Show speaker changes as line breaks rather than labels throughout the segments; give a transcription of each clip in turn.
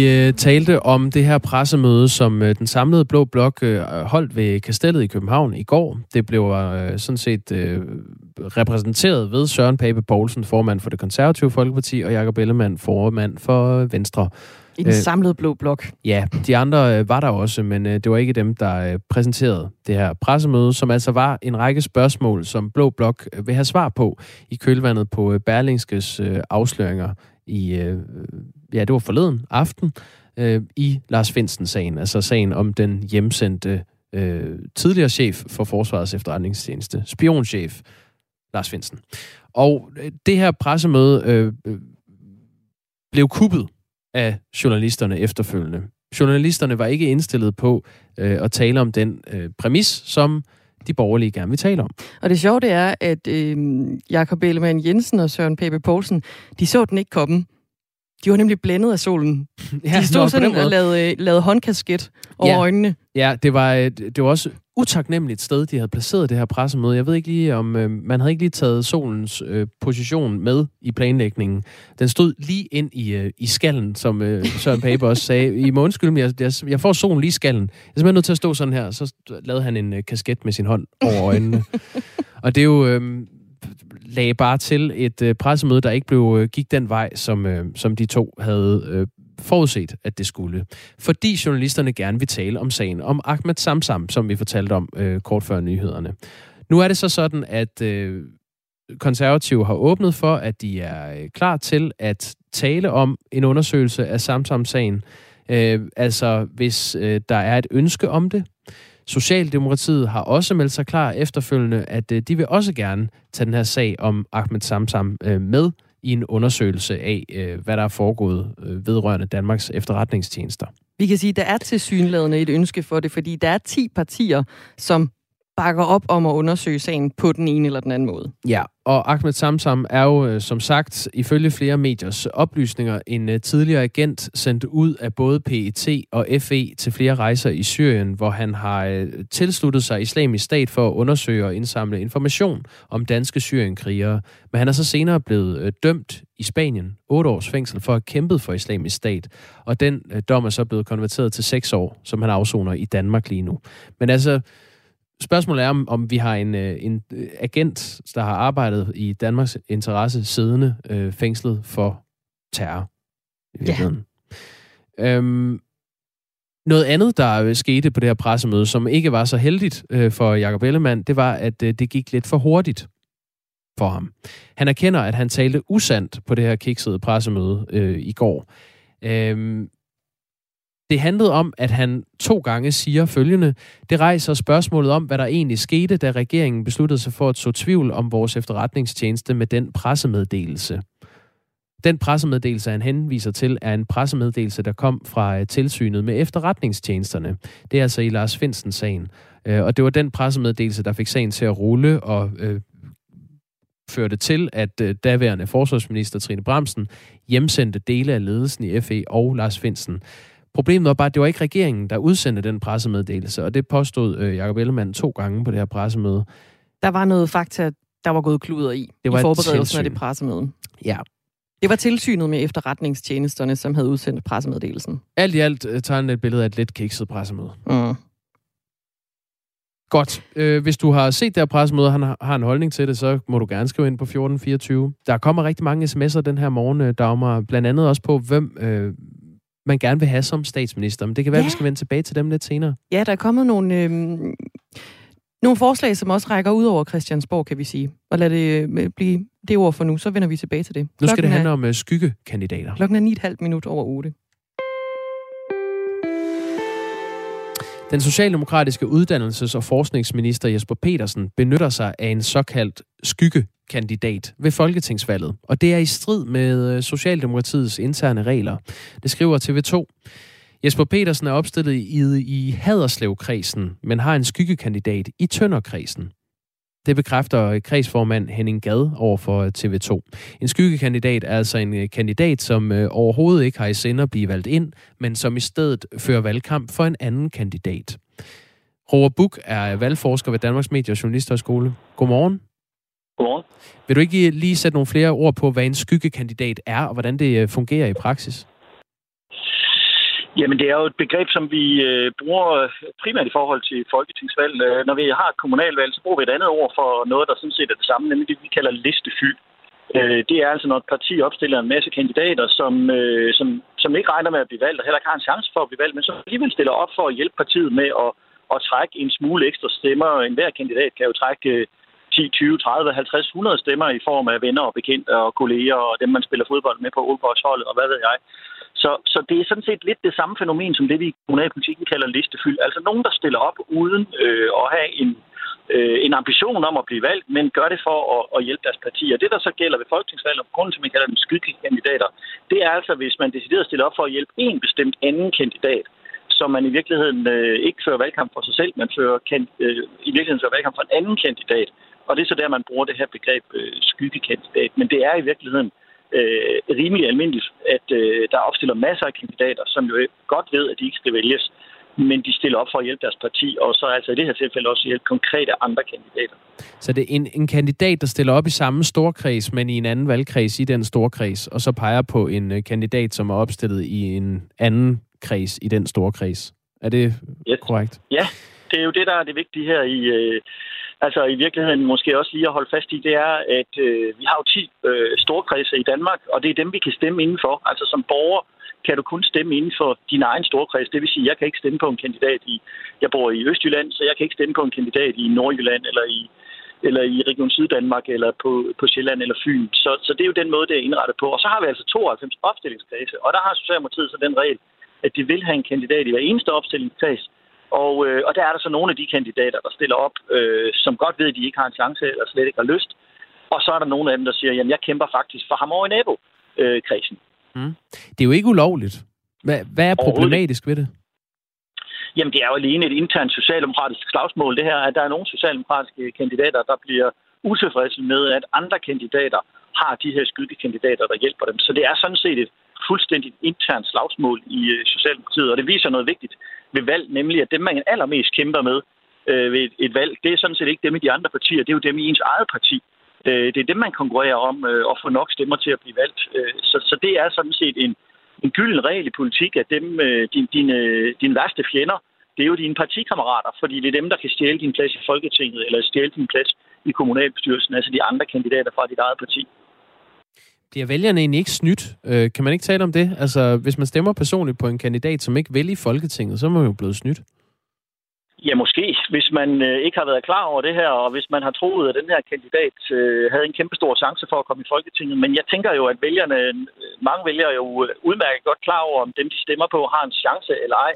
Vi øh, talte om det her pressemøde, som øh, den samlede Blå Blok øh, holdt ved Kastellet i København i går. Det blev øh, sådan set øh, repræsenteret ved Søren Pape Poulsen, formand for det konservative Folkeparti, og Jakob Ellemann, formand for Venstre.
I den samlede Blå Blok.
Ja, de andre var der også, men det var ikke dem, der præsenterede det her pressemøde, som altså var en række spørgsmål, som Blå Blok vil have svar på i kølvandet på Berlingskes afsløringer i, ja, det var forleden aften, øh, i Lars Finsen-sagen, altså sagen om den hjemsendte øh, tidligere chef for Forsvarets efterretningstjeneste, spionchef Lars Finsen. Og øh, det her pressemøde øh, øh, blev kuppet af journalisterne efterfølgende. Journalisterne var ikke indstillet på øh, at tale om den øh, præmis, som de borgerlige gerne vil tale om.
Og det sjove det er, at øh, Jakob Ellemann Jensen og Søren Pape Poulsen, de så den ikke komme. De var nemlig blændet af solen. Ja, de stod sådan og lavede, lavede håndkasket over
ja.
øjnene.
Ja, det var, øh, det var også utaknemmeligt sted, de havde placeret det her pressemøde. Jeg ved ikke lige, om øh, man havde ikke lige taget solens øh, position med i planlægningen. Den stod lige ind i, øh, i skallen, som øh, Søren Pape også sagde. I må undskylde jeg, jeg, jeg får solen lige i skallen. Jeg er simpelthen nødt til at stå sådan her. Så lavede han en øh, kasket med sin hånd over øjnene. Og det er jo... Øh, lagde bare til et øh, pressemøde, der ikke blev øh, gik den vej, som, øh, som de to havde øh, forudset, at det skulle. Fordi journalisterne gerne vil tale om sagen om Ahmed Samsam, som vi fortalte om øh, kort før nyhederne. Nu er det så sådan, at øh, konservative har åbnet for, at de er øh, klar til at tale om en undersøgelse af Samsam-sagen. Øh, altså, hvis øh, der er et ønske om det, Socialdemokratiet har også meldt sig klar efterfølgende, at øh, de vil også gerne tage den her sag om Ahmed Samsam øh, med i en undersøgelse af, øh, hvad der er foregået vedrørende Danmarks efterretningstjenester.
Vi kan sige, at der er til synlædende et ønske for det, fordi der er 10 partier, som bakker op om at undersøge sagen på den ene eller den anden måde.
Ja, og Ahmed Samsam er jo øh, som sagt ifølge flere mediers oplysninger en øh, tidligere agent sendt ud af både PET og FE til flere rejser i Syrien, hvor han har øh, tilsluttet sig islamisk stat for at undersøge og indsamle information om danske syrienkrigere. Men han er så senere blevet dømt i Spanien, 8 års fængsel for at have kæmpet for islamisk stat. Og den dom er så blevet konverteret til 6 år, som han afsoner i Danmark lige nu. Men altså, Spørgsmålet er, om, om vi har en, øh, en øh, agent, der har arbejdet i Danmarks interesse siddende øh, fængslet for terror. Ja. Øhm, noget andet, der skete på det her pressemøde, som ikke var så heldigt øh, for Jacob Ellemann, det var, at øh, det gik lidt for hurtigt for ham. Han erkender, at han talte usandt på det her kiksede pressemøde øh, i går. Øhm, det handlede om, at han to gange siger følgende. Det rejser spørgsmålet om, hvad der egentlig skete, da regeringen besluttede sig for at så tvivl om vores efterretningstjeneste med den pressemeddelelse. Den pressemeddelelse, han henviser til, er en pressemeddelelse, der kom fra øh, tilsynet med efterretningstjenesterne. Det er altså i Lars Finsen-sagen. Øh, og det var den pressemeddelelse, der fik sagen til at rulle og øh, førte til, at øh, daværende forsvarsminister Trine Bremsen hjemsendte dele af ledelsen i FE og Lars Finsen. Problemet var bare, at det var ikke regeringen, der udsendte den pressemeddelelse, og det påstod øh, Jacob Ellemann to gange på det her pressemøde.
Der var noget fakta, der var gået kluder i, det var i forberedelsen af det pressemøde.
Ja.
Det var tilsynet med efterretningstjenesterne, som havde udsendt pressemeddelelsen.
Alt i alt øh, tager han et billede af et lidt kikset pressemøde. Mm. Godt. Øh, hvis du har set det her pressemøde, han har en holdning til det, så må du gerne skrive ind på 1424. Der kommer rigtig mange sms'er den her morgen, øh, Dagmar. Blandt andet også på, hvem, øh, man gerne vil have som statsminister. Men det kan være, ja. at vi skal vende tilbage til dem lidt senere.
Ja, der er kommet nogle, øh, nogle forslag, som også rækker ud over Christiansborg, kan vi sige. Og lad det øh, blive det ord for nu, så vender vi tilbage til det.
Nu skal det handle er, om uh, skyggekandidater.
Klokken er 9,5 minut over 8.
Den socialdemokratiske uddannelses- og forskningsminister Jesper Petersen benytter sig af en såkaldt kandidat ved folketingsvalget, og det er i strid med øh, Socialdemokratiets interne regler. Det skriver TV2. Jesper Petersen er opstillet i, i Haderslev-kredsen, men har en skyggekandidat i Tønderkredsen. Det bekræfter øh, kredsformand Henning Gad over for øh, TV2. En skyggekandidat er altså en kandidat, som overhovedet ikke har i sinde at blive valgt ind, men som i stedet fører valgkamp for en anden kandidat. Robert Buk er valgforsker ved Danmarks Medie- og Journalisterskole. Godmorgen.
Godmorgen.
Vil du ikke lige sætte nogle flere ord på, hvad en skyggekandidat er, og hvordan det øh, fungerer i praksis?
Jamen, det er jo et begreb, som vi øh, bruger primært i forhold til folketingsvalg. Øh, når vi har et kommunalvalg, så bruger vi et andet ord for noget, der sådan set er det samme, nemlig det, vi kalder listefyld. Øh, det er altså, når et parti opstiller en masse kandidater, som, øh, som, som ikke regner med at blive valgt, og heller ikke har en chance for at blive valgt, men som alligevel stiller op for at hjælpe partiet med at, at trække en smule ekstra stemmer. En hver kandidat kan jo trække 10, 20, 30, 50, 100 stemmer i form af venner og bekendte og kolleger og dem, man spiller fodbold med på Aalborgsholdet og hvad ved jeg. Så, så det er sådan set lidt det samme fænomen, som det vi i kommunalpolitikken kalder listefyld. Altså nogen, der stiller op uden øh, at have en, øh, en ambition om at blive valgt, men gør det for at, at hjælpe deres partier. Det, der så gælder ved folketingsvalg, og grunden til, at man kalder dem skydekandidater, det er altså, hvis man deciderer at stille op for at hjælpe en bestemt anden kandidat, som man i virkeligheden øh, ikke fører valgkamp for sig selv, men fører kan, øh, i virkeligheden fører valgkamp for en anden kandidat. Og det er så der, man bruger det her begreb øh, skyggekandidat. Men det er i virkeligheden øh, rimelig almindeligt, at øh, der opstiller masser af kandidater, som jo godt ved, at de ikke skal vælges, men de stiller op for at hjælpe deres parti, og så altså i det her tilfælde også hjælpe konkrete andre kandidater.
Så det er en, en kandidat, der stiller op i samme storkreds, men i en anden valgkreds i den storkreds, og så peger på en uh, kandidat, som er opstillet i en anden kreds i den storkreds. Er det yes. korrekt?
Ja, det er jo det, der er det vigtige her i, øh, altså i virkeligheden måske også lige at holde fast i, det er, at øh, vi har jo 10 øh, storkredse i Danmark, og det er dem, vi kan stemme indenfor. Altså som borger kan du kun stemme inden for din egen storkreds. Det vil sige, at jeg kan ikke stemme på en kandidat i... Jeg bor i Østjylland, så jeg kan ikke stemme på en kandidat i Nordjylland eller i eller i Region Syddanmark, eller på, på Sjælland eller Fyn. Så, så det er jo den måde, det er indrettet på. Og så har vi altså 92 opstillingskredse, og der har Socialdemokratiet så den regel, at de vil have en kandidat i hver eneste opstillingskreds, og, øh, og der er der så nogle af de kandidater, der stiller op, øh, som godt ved, at de ikke har en chance eller slet ikke har lyst. Og så er der nogle af dem, der siger, jamen jeg kæmper faktisk for ham over i nabokredsen.
Mm. Det er jo ikke ulovligt. Hvad, hvad er problematisk ved det?
Jamen, det er jo alene et internt socialdemokratisk slagsmål, det her, at der er nogle socialdemokratiske kandidater, der bliver utilfredse med, at andre kandidater har de her skyggekandidater, der hjælper dem. Så det er sådan set et fuldstændigt internt slagsmål i øh, Socialdemokratiet, og det viser noget vigtigt ved valg, nemlig at dem, man allermest kæmper med øh, ved et, et valg, det er sådan set ikke dem i de andre partier, det er jo dem i ens eget parti. Øh, det er dem, man konkurrerer om øh, at få nok stemmer til at blive valgt. Øh, så, så det er sådan set en, en gylden regel i politik, at dem, øh, din, dine, dine værste fjender, det er jo dine partikammerater, fordi det er dem, der kan stjæle din plads i Folketinget, eller stjæle din plads i kommunalbestyrelsen, altså de andre kandidater fra dit eget parti.
Bliver vælgerne egentlig ikke snydt? Øh, kan man ikke tale om det? Altså, hvis man stemmer personligt på en kandidat, som ikke vælger i Folketinget, så er man jo blevet snydt.
Ja, måske. Hvis man øh, ikke har været klar over det her, og hvis man har troet, at den her kandidat øh, havde en kæmpe stor chance for at komme i Folketinget. Men jeg tænker jo, at vælgerne, øh, mange vælgere jo øh, udmærket godt klar over, om dem, de stemmer på, har en chance eller ej.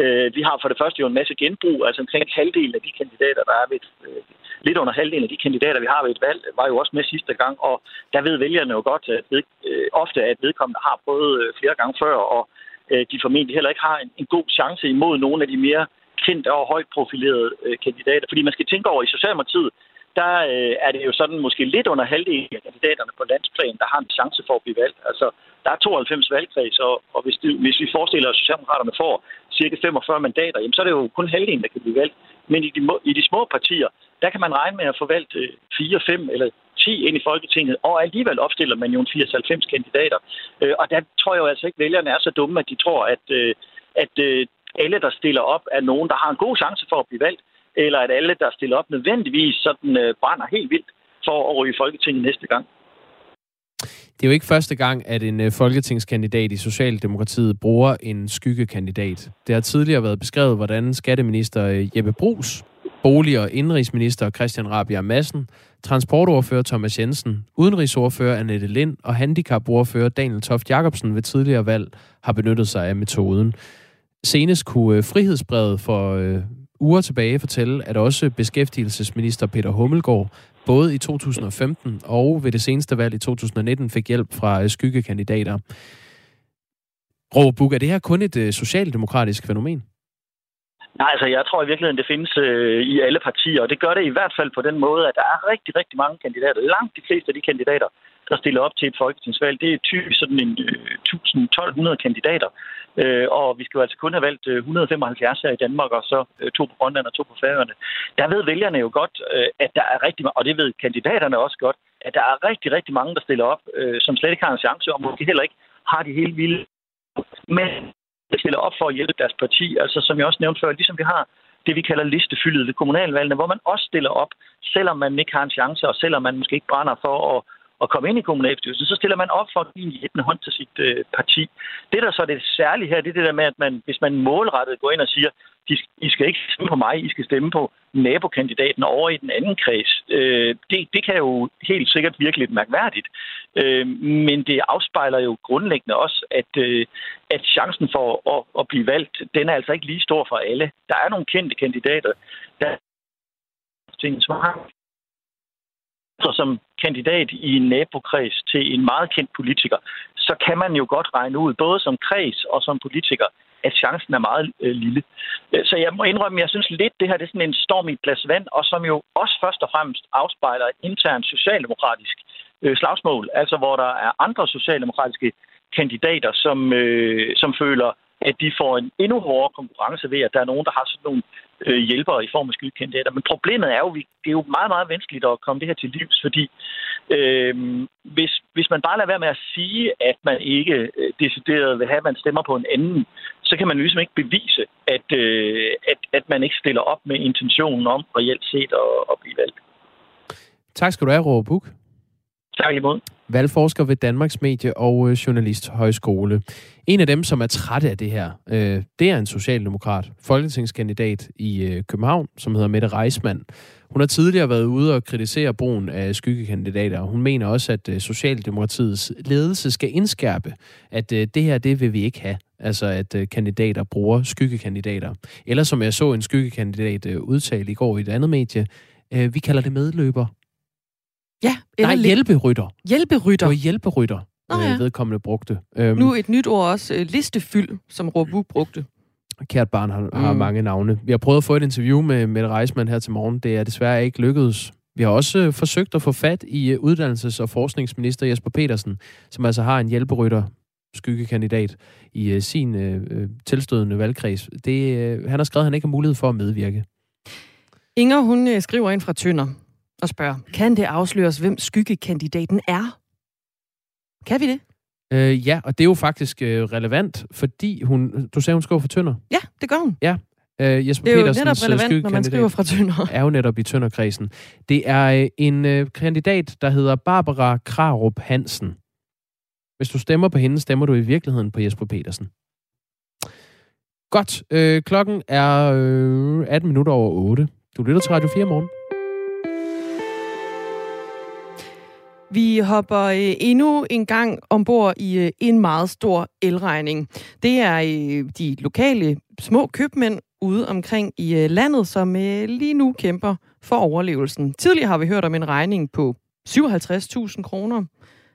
Øh, vi har for det første jo en masse genbrug, altså omkring halvdelen af de kandidater, der er ved et, øh, lidt under halvdelen af de kandidater, vi har ved et valg, var jo også med sidste gang, og der ved vælgerne jo godt at ved, øh, ofte, at vedkommende har prøvet øh, flere gange før, og øh, de formentlig heller ikke har en, en god chance imod nogle af de mere kendte og højt profilerede øh, kandidater. Fordi man skal tænke over, i Socialdemokratiet, der øh, er det jo sådan måske lidt under halvdelen af kandidaterne på landsplan, der har en chance for at blive valgt. Altså, der er 92 valgkreds, og, og hvis, det, hvis vi forestiller os, at Socialdemokraterne får cirka 45 mandater, jamen, så er det jo kun halvdelen, der kan blive valgt. Men i de, i de små partier, der kan man regne med at få valgt øh, 4, 5 eller 10 ind i Folketinget, og alligevel opstiller man jo en 80-90 kandidater. Øh, og der tror jeg jo altså ikke, at vælgerne er så dumme, at de tror, at, øh, at øh, alle, der stiller op, er nogen, der har en god chance for at blive valgt, eller at alle, der stiller op, nødvendigvis sådan øh, brænder helt vildt for at ryge i Folketinget næste gang.
Det er jo ikke første gang, at en øh, folketingskandidat i Socialdemokratiet bruger en skyggekandidat. Det har tidligere været beskrevet, hvordan skatteminister øh, Jeppe Brugs, bolig- og indrigsminister Christian Rabia Madsen, transportordfører Thomas Jensen, udenrigsordfører Annette Lind og handicapordfører Daniel Toft Jacobsen ved tidligere valg har benyttet sig af metoden. Senest kunne øh, frihedsbrevet for uger tilbage fortælle, at også beskæftigelsesminister Peter Hummelgaard både i 2015 og ved det seneste valg i 2019 fik hjælp fra øh, skyggekandidater. Råbuk, er det her kun et øh, socialdemokratisk fænomen?
Nej, altså jeg tror i virkeligheden, det findes øh, i alle partier, og det gør det i hvert fald på den måde, at der er rigtig, rigtig mange kandidater. Langt de fleste af de kandidater, der stiller op til et folketingsvalg, det er typisk sådan en øh, 1000-1200 kandidater. Øh, og vi skal jo altså kun have valgt øh, 175 her i Danmark, og så øh, to på Grønland og to på Færøerne. Der ved vælgerne jo godt, øh, at der er rigtig og det ved kandidaterne også godt, at der er rigtig, rigtig mange, der stiller op, som slet ikke har en chance, og måske heller ikke har de helt vilde. Men stiller op for at hjælpe deres parti. Altså som jeg også nævnte før, ligesom vi har det, vi kalder listefyldet ved kommunalvalgene, hvor man også stiller op, selvom man ikke har en chance, og selvom man måske ikke brænder for at, at komme ind i kommunalbestyrelsen, så stiller man op for at give en hjælpende hånd til sit øh, parti. Det, der så er det særlige her, det er det der med, at man, hvis man målrettet går ind og siger, de, I skal ikke stemme på mig, I skal stemme på nabokandidaten over i den anden kreds. Øh, det, det kan jo helt sikkert virke lidt mærkværdigt, øh, men det afspejler jo grundlæggende også, at, øh, at chancen for at, at blive valgt, den er altså ikke lige stor for alle. Der er nogle kendte kandidater, der ting, som har så som kandidat i en nabokreds til en meget kendt politiker, så kan man jo godt regne ud, både som kreds og som politiker, at chancen er meget øh, lille. Øh, så jeg må indrømme, at jeg synes lidt, det her det er sådan en storm i et glas vand, og som jo også først og fremmest afspejler et internt socialdemokratisk øh, slagsmål, altså hvor der er andre socialdemokratiske kandidater, som, øh, som føler, at de får en endnu hårdere konkurrence ved, at der er nogen, der har sådan nogle øh, hjælpere i form af skydekandidater. Men problemet er jo, at det er jo meget, meget vanskeligt at komme det her til livs, fordi øh, hvis, hvis man bare lader være med at sige, at man ikke øh, decideret vil have, at man stemmer på en anden, så kan man ligesom ikke bevise, at, øh, at, at man ikke stiller op med intentionen om reelt set at, at blive valgt.
Tak skal du have, Robert Buk.
Tak imod.
Valgforsker ved Danmarks Medie- og øh, Journalist Højskole. En af dem, som er træt af det her, øh, det er en socialdemokrat, folketingskandidat i øh, København, som hedder Mette Reismann. Hun har tidligere været ude og kritisere brugen af skyggekandidater, hun mener også, at øh, Socialdemokratiets ledelse skal indskærpe, at øh, det her, det vil vi ikke have. Altså, at øh, kandidater bruger skyggekandidater. Eller som jeg så en skyggekandidat øh, udtale i går i et andet medie, øh, vi kalder det medløber.
Ja,
eller Nej, hjælperytter.
Hjælperytter.
Det var hjælperytter,
Nå, ja.
øh, vedkommende brugte. Øhm,
Nu et nyt ord også, øh, listefyld, som Robu brugte.
Kært barn har, har
Mm.
mange navne. Vi har prøvet at få et interview med Mette Reismann her til morgen. Det er desværre ikke lykkedes. Vi har også øh, forsøgt at få fat i øh, uddannelses- og forskningsminister Jesper Petersen, som altså har en hjælperytter skyggekandidat i øh, sin øh, øh, tilstødende valgkreds. Det, øh, han har skrevet, at han ikke har mulighed for at medvirke.
Inger, hun øh, skriver ind fra Tønder og spørger, kan det afsløres, hvem skyggekandidaten er? Kan vi det?
Øh, ja, og det er jo faktisk øh, relevant, fordi hun... Du sagde, hun skriver for Tønder.
Ja, det gør hun.
Øh, Jesper
Det er jo netop relevant, når man skriver fra Tønder.
er jo netop i Tønderkredsen. Det er øh, en øh, kandidat, der hedder Barbara Krarup Hansen. Hvis du stemmer på hende, stemmer du i virkeligheden på Jesper Petersen. Godt. Øh, klokken er øh, 18 minutter over 8. Du lytter til Radio 4 morgen.
Vi hopper øh, endnu en gang ombord i øh, en meget stor elregning. Det er øh, de lokale små købmænd ude omkring i landet, som lige nu kæmper for overlevelsen. Tidligere har vi hørt om en regning på 57.000 kroner.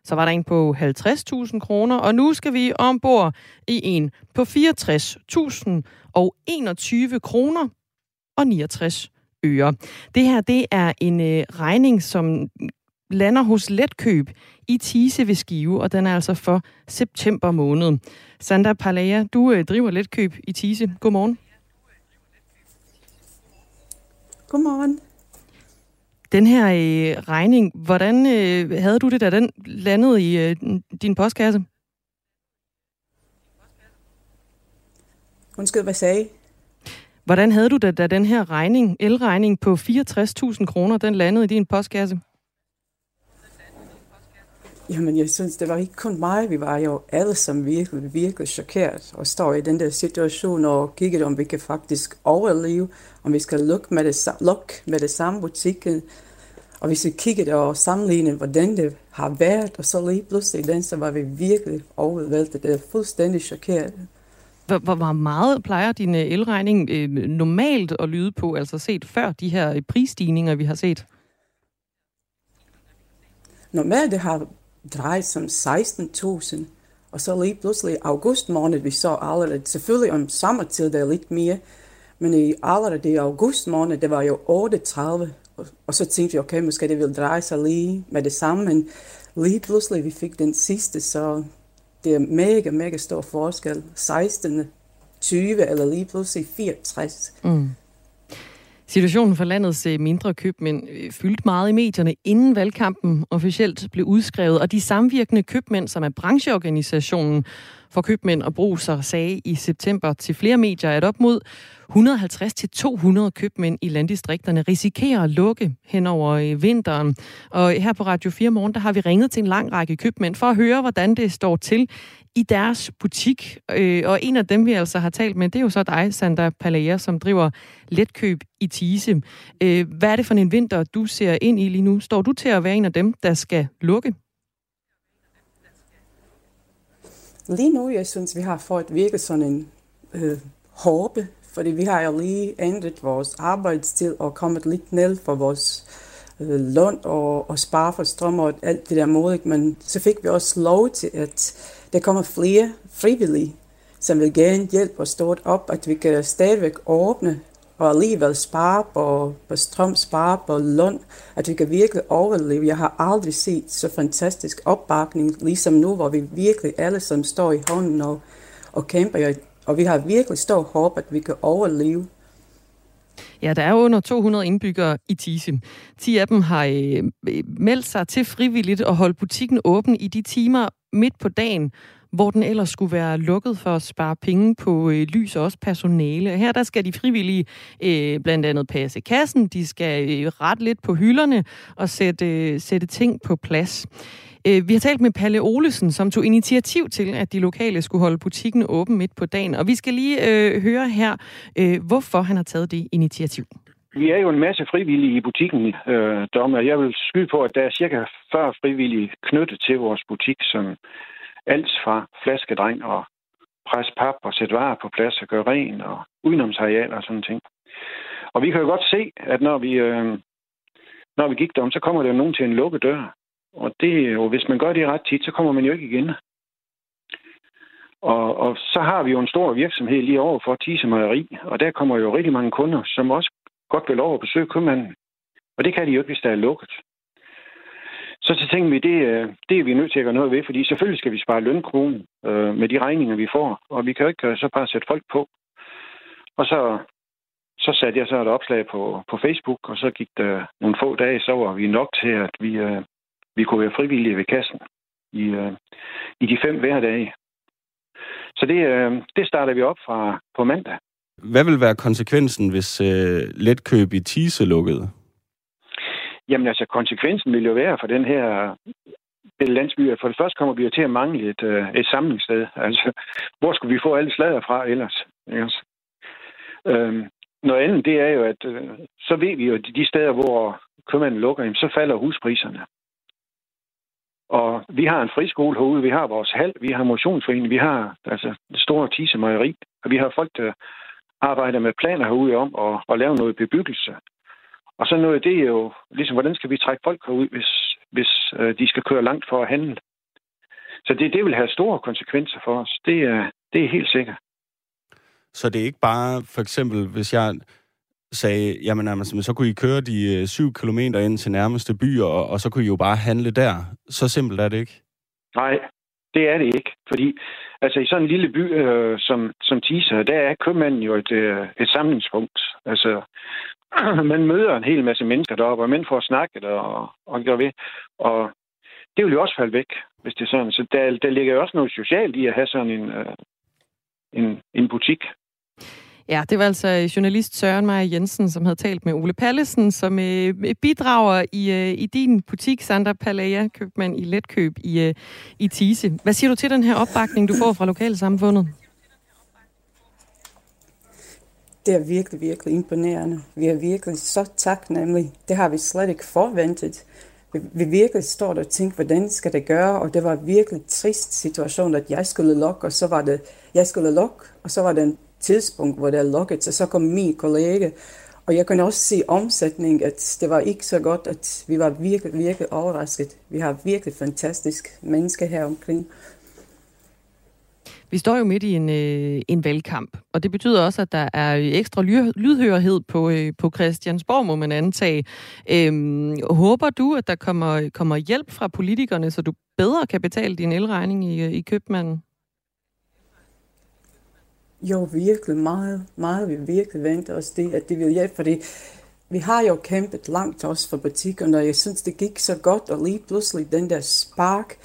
Så var der en på 50.000 kroner, og nu skal vi ombord i en på 64.000 og 21 kroner og 69 øre. Det her, det er en øh, regning, som lander hos Letkøb i Tise ved Skive, og den er altså for september måned. Sandra Palaya, du øh, driver Letkøb i Tise. Godmorgen.
Godmorgen.
Den her øh, regning, hvordan øh, havde du det, da den landede i øh, din postkasse?
Undskyld, hvad sagde?
Hvordan havde du det, da den her regning, elregning på 64.000 kroner, den landede i din postkasse?
Jamen, jeg synes, det var ikke kun mig. Vi var jo alle som virkelig, virkelig chokeret og står i den der situation og kigger, om vi kan faktisk overleve, om vi skal lukke med det, lukke med det samme butikken. Og hvis vi kiggede og sammenlignede, hvordan det har været, og så lige pludselig den, så var vi virkelig overvældet. Det er fuldstændig chokeret.
Hvor, hvor hvor meget plejer din øh, elregning øh, normalt at lyde på, altså set før de her øh, prisstigninger, vi har set?
Normalt det har drejet som 16.000, og så lige pludselig i august måned, vi så allerede, selvfølgelig om sommertid, det er lidt mere, men i allerede i august måned, det var jo 38, og, og så tænkte vi, okay, måske det vil dreje sig lige med det samme, men lige pludselig vi fik den sidste, så det er mega, mega stor forskel. 16, 20 eller lige pludselig 64.
Mm. Situationen for landets øh, mindre købmænd øh, fyldte meget i medierne, inden valgkampen officielt blev udskrevet, og de samvirkende købmænd, som er brancheorganisationen for købmænd og bruser sagde i september til flere medier, at op mod 150-200 købmænd i landdistrikterne risikerer at lukke hen over øh, vinteren. Og her på Radio 4 Morgen, der har vi ringet til en lang række købmænd for at høre, hvordan det står til i deres butik. Øh, og en af dem, vi altså har talt med, det er jo så dig, Sandra Palaya, som driver letkøb i Tise. Øh, hvad er det for en vinter, du ser ind i lige nu? Står du til at være en af dem, der skal lukke?
Lige nu, jeg synes, vi har fået virkelig sådan en øh, håbe, fordi vi har jo lige ændret vores arbejdstid og kommet lidt ned for vores øh, løn og, og spare for strøm og alt det der måde. Men så fik vi også lov til, at der kommer flere frivillige, som vil gerne hjælpe os stort op, at vi kan stadigvæk åbne og alligevel spare på, på strøm, spare på løn, at vi kan virkelig overleve. Jeg har aldrig set så fantastisk opbakning, ligesom nu, hvor vi virkelig alle som står i hånden og, og kæmper, og vi har virkelig stor håb, at vi kan overleve.
Ja, der er under 200 indbyggere i Tisim. 10 af dem har øh, meldt sig til frivilligt og holdt butikken åben i de timer midt på dagen, hvor den ellers skulle være lukket for at spare penge på øh, lys og også personale. Her der skal de frivillige øh, blandt andet passe kassen, de skal øh, rette lidt på hylderne og sætte, øh, sætte ting på plads. Øh, vi har talt med Palle Olesen, som tog initiativ til, at de lokale skulle holde butikken åben midt på dagen. Og vi skal lige øh, høre her, øh, hvorfor han har taget det initiativ.
Vi er jo en masse frivillige i butikken, øh, Dommer. Jeg vil skyde på, at der er cirka 40 frivillige knyttet til vores butik, som alt fra flaskedreng og presse pap og sætte varer på plads og gøre ren og udenomsarealer og sådan ting. Og vi kan jo godt se, at når vi, øh, når vi gik derom, så kommer der nogen til en lukket dør. Og det er jo, hvis man gør det ret tit, så kommer man jo ikke igen. Og, og så har vi jo en stor virksomhed lige over for Tise Mejeri, og der kommer jo rigtig mange kunder, som også godt vil over at besøge købmanden. Og det kan de jo ikke, hvis der er lukket. Så så tænkte vi, det, øh, det er vi nødt til at gøre noget ved, fordi selvfølgelig skal vi spare lønkronen øh, med de regninger, vi får, og vi kan jo ikke øh, så bare sætte folk på. Og så, så satte jeg så et opslag på, på Facebook, og så gik der nogle få dage, så var vi nok til, at vi, øh, vi kunne være frivillige ved kassen i, øh, i de fem hverdage. Så det, øh, det starter vi op fra på mandag.
Hvad vil være konsekvensen, hvis øh, letkøb i Tise lukkede?
Jamen altså, konsekvensen vil jo være for den her den landsby, at for det første kommer vi jo til at mangle et, øh, et samlingssted. Altså, hvor skulle vi få alle slader fra ellers? Yes. Øhm, noget andet, det er jo, at øh, så ved vi jo, at de steder, hvor købmanden lukker, så falder huspriserne. Og vi har en friskole herude, vi har vores hal, vi har motionsforening, vi har altså det store tisemejeri, og vi har folk, der arbejder med planer herude om at, at lave noget bebyggelse. Og så noget, det er jo ligesom, hvordan skal vi trække folk herud, hvis, hvis øh, de skal køre langt for at handle. Så det, det vil have store konsekvenser for os. Det er, det er helt sikkert.
Så det er ikke bare, for eksempel, hvis jeg sagde, jamen altså, så kunne I køre de 7 øh, km ind til nærmeste by, og, og så kunne I jo bare handle der. Så simpelt er det ikke?
Nej, det er det ikke. Fordi altså, i sådan en lille by øh, som, som Tisa, der er købmanden jo et, øh, et samlingspunkt. Altså, man møder en hel masse mennesker deroppe, og mænd får snakket og, og gør ved. Og det vil jo også falde væk, hvis det er sådan. Så der, der ligger jo også noget socialt i at have sådan en, øh, en, en butik.
Ja, det var altså øh, journalist Søren Meyer Jensen, som havde talt med Ole Pallesen, som øh, øh bidrager i, øh, i din butik, Sandra Palaya, købmand i Letkøb i, øh, i Tise. Hvad siger du til den her opbakning, du får fra lokalsamfundet?
Det er virkelig, virkelig imponerende. Vi er virkelig så taknemmelige. Det har vi slet ikke forventet. Vi, vi virkelig står der og tænker, hvordan skal det gøre? Og det var virkelig trist situation, at jeg skulle lukke, og så var det, jeg skulle lukke, og så var det en tidspunkt, hvor det er lukket, så så kom min kollega, og jeg kunne også se omsætning, at det var ikke så godt, at vi var virkelig, virkelig overrasket. Vi har virkelig fantastisk mennesker her omkring.
Vi står jo midt i en, øh, en valgkamp, og det betyder også, at der er ekstra lydhørhed på, øh, på Christiansborg, må man antage. Øhm, håber du, at der kommer, kommer hjælp fra politikerne, så du bedre kan betale din elregning i, øh, i købmanden?
Jo, virkelig meget, meget vi virkelig venter os det, at det vil hjælpe, fordi vi har jo kæmpet langt også for butikkerne, og jeg synes, det gik så godt, og lige pludselig den der spark,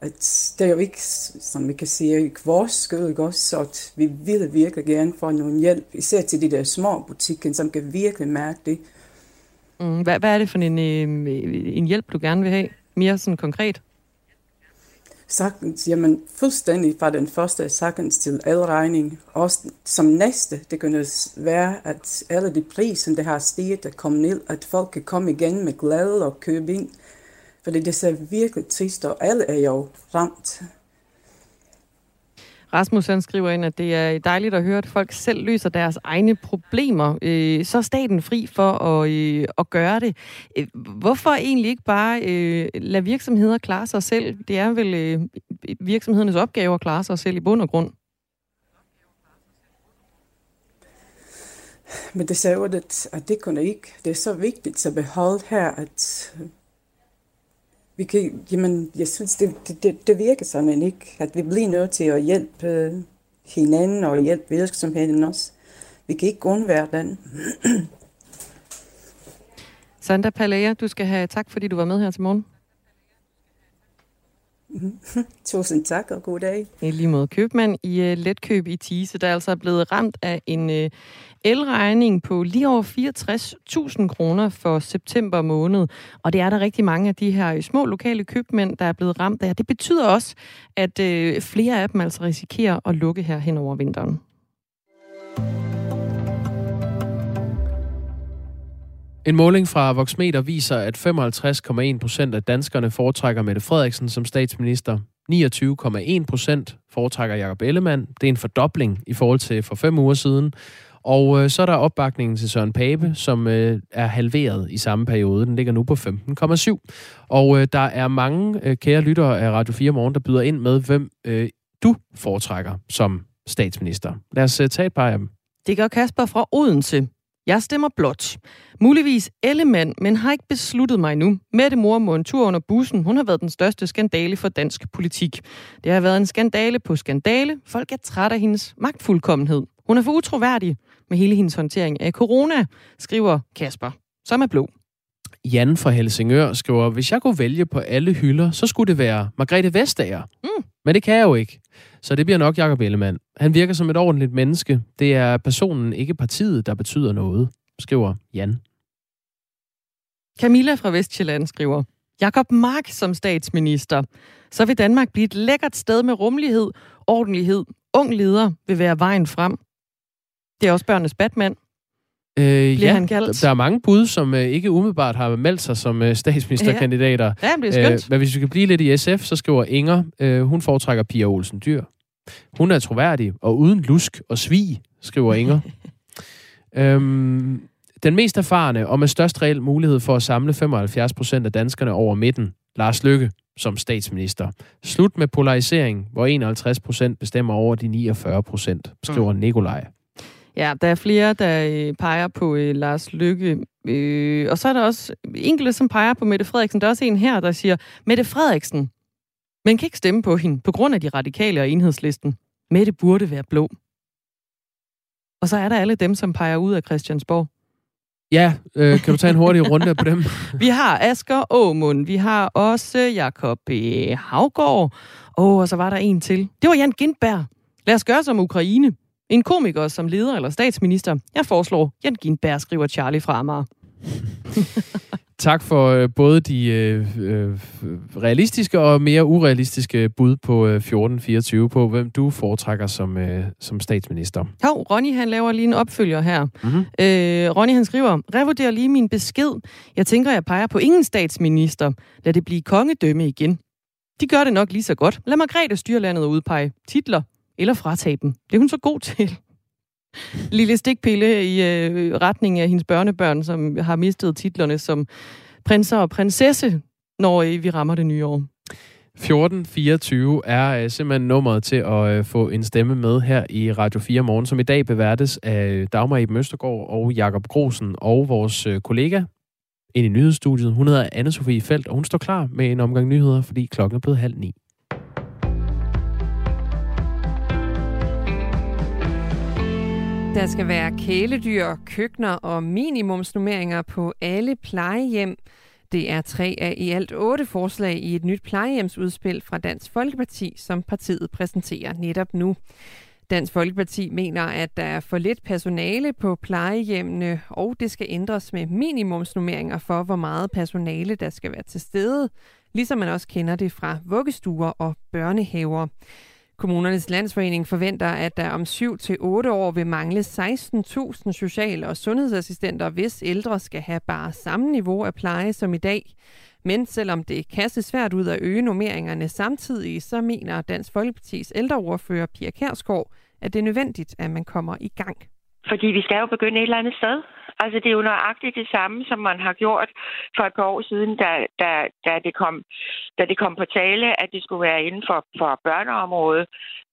at det er jo ikke, som vi kan sige, ikke vores skyld, ikke også, så at vi vil virkelig gerne få nogen hjælp, især til de der små butikker, som kan virkelig mærke det.
Mm, hvad, hvad er det for en, øh, en hjælp, du gerne vil have? Mere sådan konkret?
Sagtens, jamen fuldstændig fra den første sagtens til elregning. Og som næste, det kunne være, at alle de priser, der har stiget, at komme ned, at folk kan komme igen med glæde og købe ind. Fordi det ser virkelig trist, og alle er jo ramt.
Rasmus han skriver ind, at det er dejligt at høre, at folk selv løser deres egne problemer. Øh, så er staten fri for at, øh, at gøre det. Øh, hvorfor egentlig ikke bare øh, lade virksomheder klare sig selv? Det er vel øh, virksomhedernes opgave at klare sig selv i bund og grund.
Men det ser ud, at det kunne ikke. Det er så vigtigt at beholde her, at vi kan, jamen, jeg synes, det, det, det virker sådan ikke, at vi bliver nødt til at hjælpe øh, hinanden og hjælpe virksomheden også. Vi kan ikke undvære den.
Sandra Palea, du skal have tak, fordi du var med her til morgen. Mm-hmm.
Tusind tak, og god dag.
I lige måde købmand i uh, Letkøb i Tise, der er altså blevet ramt af en uh, elregning på lige over 64.000 kroner for september måned. Og det er der rigtig mange af de her øh, små lokale købmænd, der er blevet ramt af. Det betyder også, at uh, flere af dem altså risikerer at lukke her hen over vinteren.
En måling fra Voxmeter viser, at 55,1 procent af danskerne foretrækker Mette Frederiksen som statsminister. 29,1 procent foretrækker Jacob Ellemann. Det er en fordobling i forhold til for fem uger siden. Og øh, så er der opbakningen til Søren Pape, som øh, er halveret i samme periode. Den ligger nu på 15,7. Og øh, der er mange øh, kære lyttere af Radio 4 Morgen, der byder ind med, hvem øh, du foretrækker som statsminister. Lad os øh, tage et par af dem.
Det gør Kasper fra Odense. Jeg stemmer blot. Muligvis Ellemann, men har ikke besluttet mig endnu. Mette mor må en tur under bussen. Hun har været den største skandale for dansk politik. Det har været en skandale på skandale. Folk er trætte af hendes magtfuldkommenhed. Hun er for utroværdig med hele hendes håndtering af corona, skriver Kasper, som er blå.
Jan fra Helsingør skriver, hvis jeg kunne vælge på alle hylder, så skulle det være Margrethe Vestager. Mm. Men det kan jeg jo ikke. Så det bliver nok Jacob Ellemann. Han virker som et ordentligt menneske. Det er personen, ikke partiet, der betyder noget, skriver Jan.
Camilla fra Vestjylland skriver, Jakob Mark som statsminister. Så vil Danmark blive et lækkert sted med rummelighed, ordentlighed. Ung leder vil være vejen frem. Det er også børnenes Batman.
Øh, Bliver ja, han kaldt? der er mange bud, som øh, ikke umiddelbart har meldt sig som øh, statsministerkandidater.
Ja, det er skønt.
Øh, men hvis vi skal blive lidt i SF, så skriver Inger, øh, hun foretrækker Pia Olsen Dyr. Hun er troværdig og uden lusk og svig, skriver Inger. øhm, den mest erfarne og med størst reel mulighed for at samle 75 procent af danskerne over midten, Lars Lykke, som statsminister. Slut med polarisering, hvor 51 procent bestemmer over de 49 procent, skriver mm. Nikolaj.
Ja, der er flere, der øh, peger på øh, Lars Lykke. Øh, og så er der også enkelte, som peger på Mette Frederiksen. Der er også en her, der siger, Mette Frederiksen, man kan ikke stemme på hende på grund af de radikale og enhedslisten. Mette burde være blå. Og så er der alle dem, som peger ud af Christiansborg.
Ja, øh, kan du tage en hurtig runde på dem?
vi har Asger Åmund, vi har også Jakob Havgård, oh, og så var der en til. Det var Jan Gindberg. Lad os gøre som Ukraine. En komiker som leder eller statsminister. Jeg foreslår Jan Gindberg, skriver Charlie fra Amager.
tak for øh, både de øh, øh, realistiske og mere urealistiske bud på øh, 1424 på, hvem du foretrækker som, øh, som statsminister.
Hov, Ronny han laver lige en opfølger her. Mm-hmm. Øh, Ronny han skriver, revurder lige min besked. Jeg tænker, jeg peger på ingen statsminister. Lad det blive kongedømme igen. De gør det nok lige så godt. Lad Margrethe styre landet og udpege titler eller fratage dem. Det er hun så god til. Lille stikpille i øh, retning af hendes børnebørn, som har mistet titlerne som prinser og prinsesse, når øh, vi rammer det nye år.
1424 er øh, simpelthen nummeret til at øh, få en stemme med her i Radio 4 Morgen, som i dag beværtes af Dagmar Eben Østergaard og Jakob Grosen og vores øh, kollega ind i nyhedsstudiet. Hun hedder anne Sofie Felt, og hun står klar med en omgang nyheder, fordi klokken er blevet halv ni.
Der skal være kæledyr, køkkener og minimumsnummeringer på alle plejehjem. Det er tre af i alt otte forslag i et nyt plejehjemsudspil fra Dansk Folkeparti, som partiet præsenterer netop nu. Dansk Folkeparti mener, at der er for lidt personale på plejehjemmene, og det skal ændres med minimumsnummeringer for, hvor meget personale der skal være til stede, ligesom man også kender det fra vuggestuer og børnehaver. Kommunernes Landsforening forventer, at der om 7 til otte år vil mangle 16.000 social- og sundhedsassistenter, hvis ældre skal have bare samme niveau af pleje som i dag. Men selvom det kan se svært ud at øge nummeringerne samtidig, så mener Dansk Folkepartis ældreordfører Pia Kærsgaard, at det er nødvendigt, at man kommer i gang.
Fordi vi skal jo begynde et eller andet sted. Altså, det er jo nøjagtigt det samme, som man har gjort for et par år siden, da, da, da, det, kom, da det kom på tale, at det skulle være inden for, for børneområdet.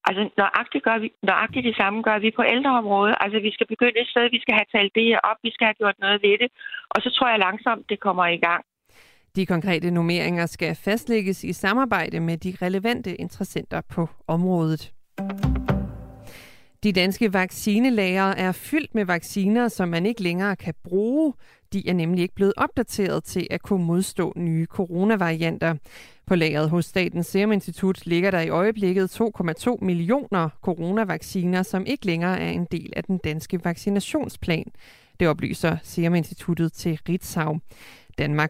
Altså, nøjagtigt, gør vi, nøjagtigt det samme gør vi på ældreområdet. Altså, vi skal begynde et sted, vi skal have talt det her op, vi skal have gjort noget ved det. Og så tror jeg langsomt, det kommer i gang.
De konkrete nummeringer skal fastlægges i samarbejde med de relevante interessenter på området. De danske vaccinelager er fyldt med vacciner, som man ikke længere kan bruge. De er nemlig ikke blevet opdateret til at kunne modstå nye coronavarianter. På lageret hos Statens Serum Institut ligger der i øjeblikket 2,2 millioner coronavacciner, som ikke længere er en del af den danske vaccinationsplan. Det oplyser Serum Instituttet til Ritzau. Danmark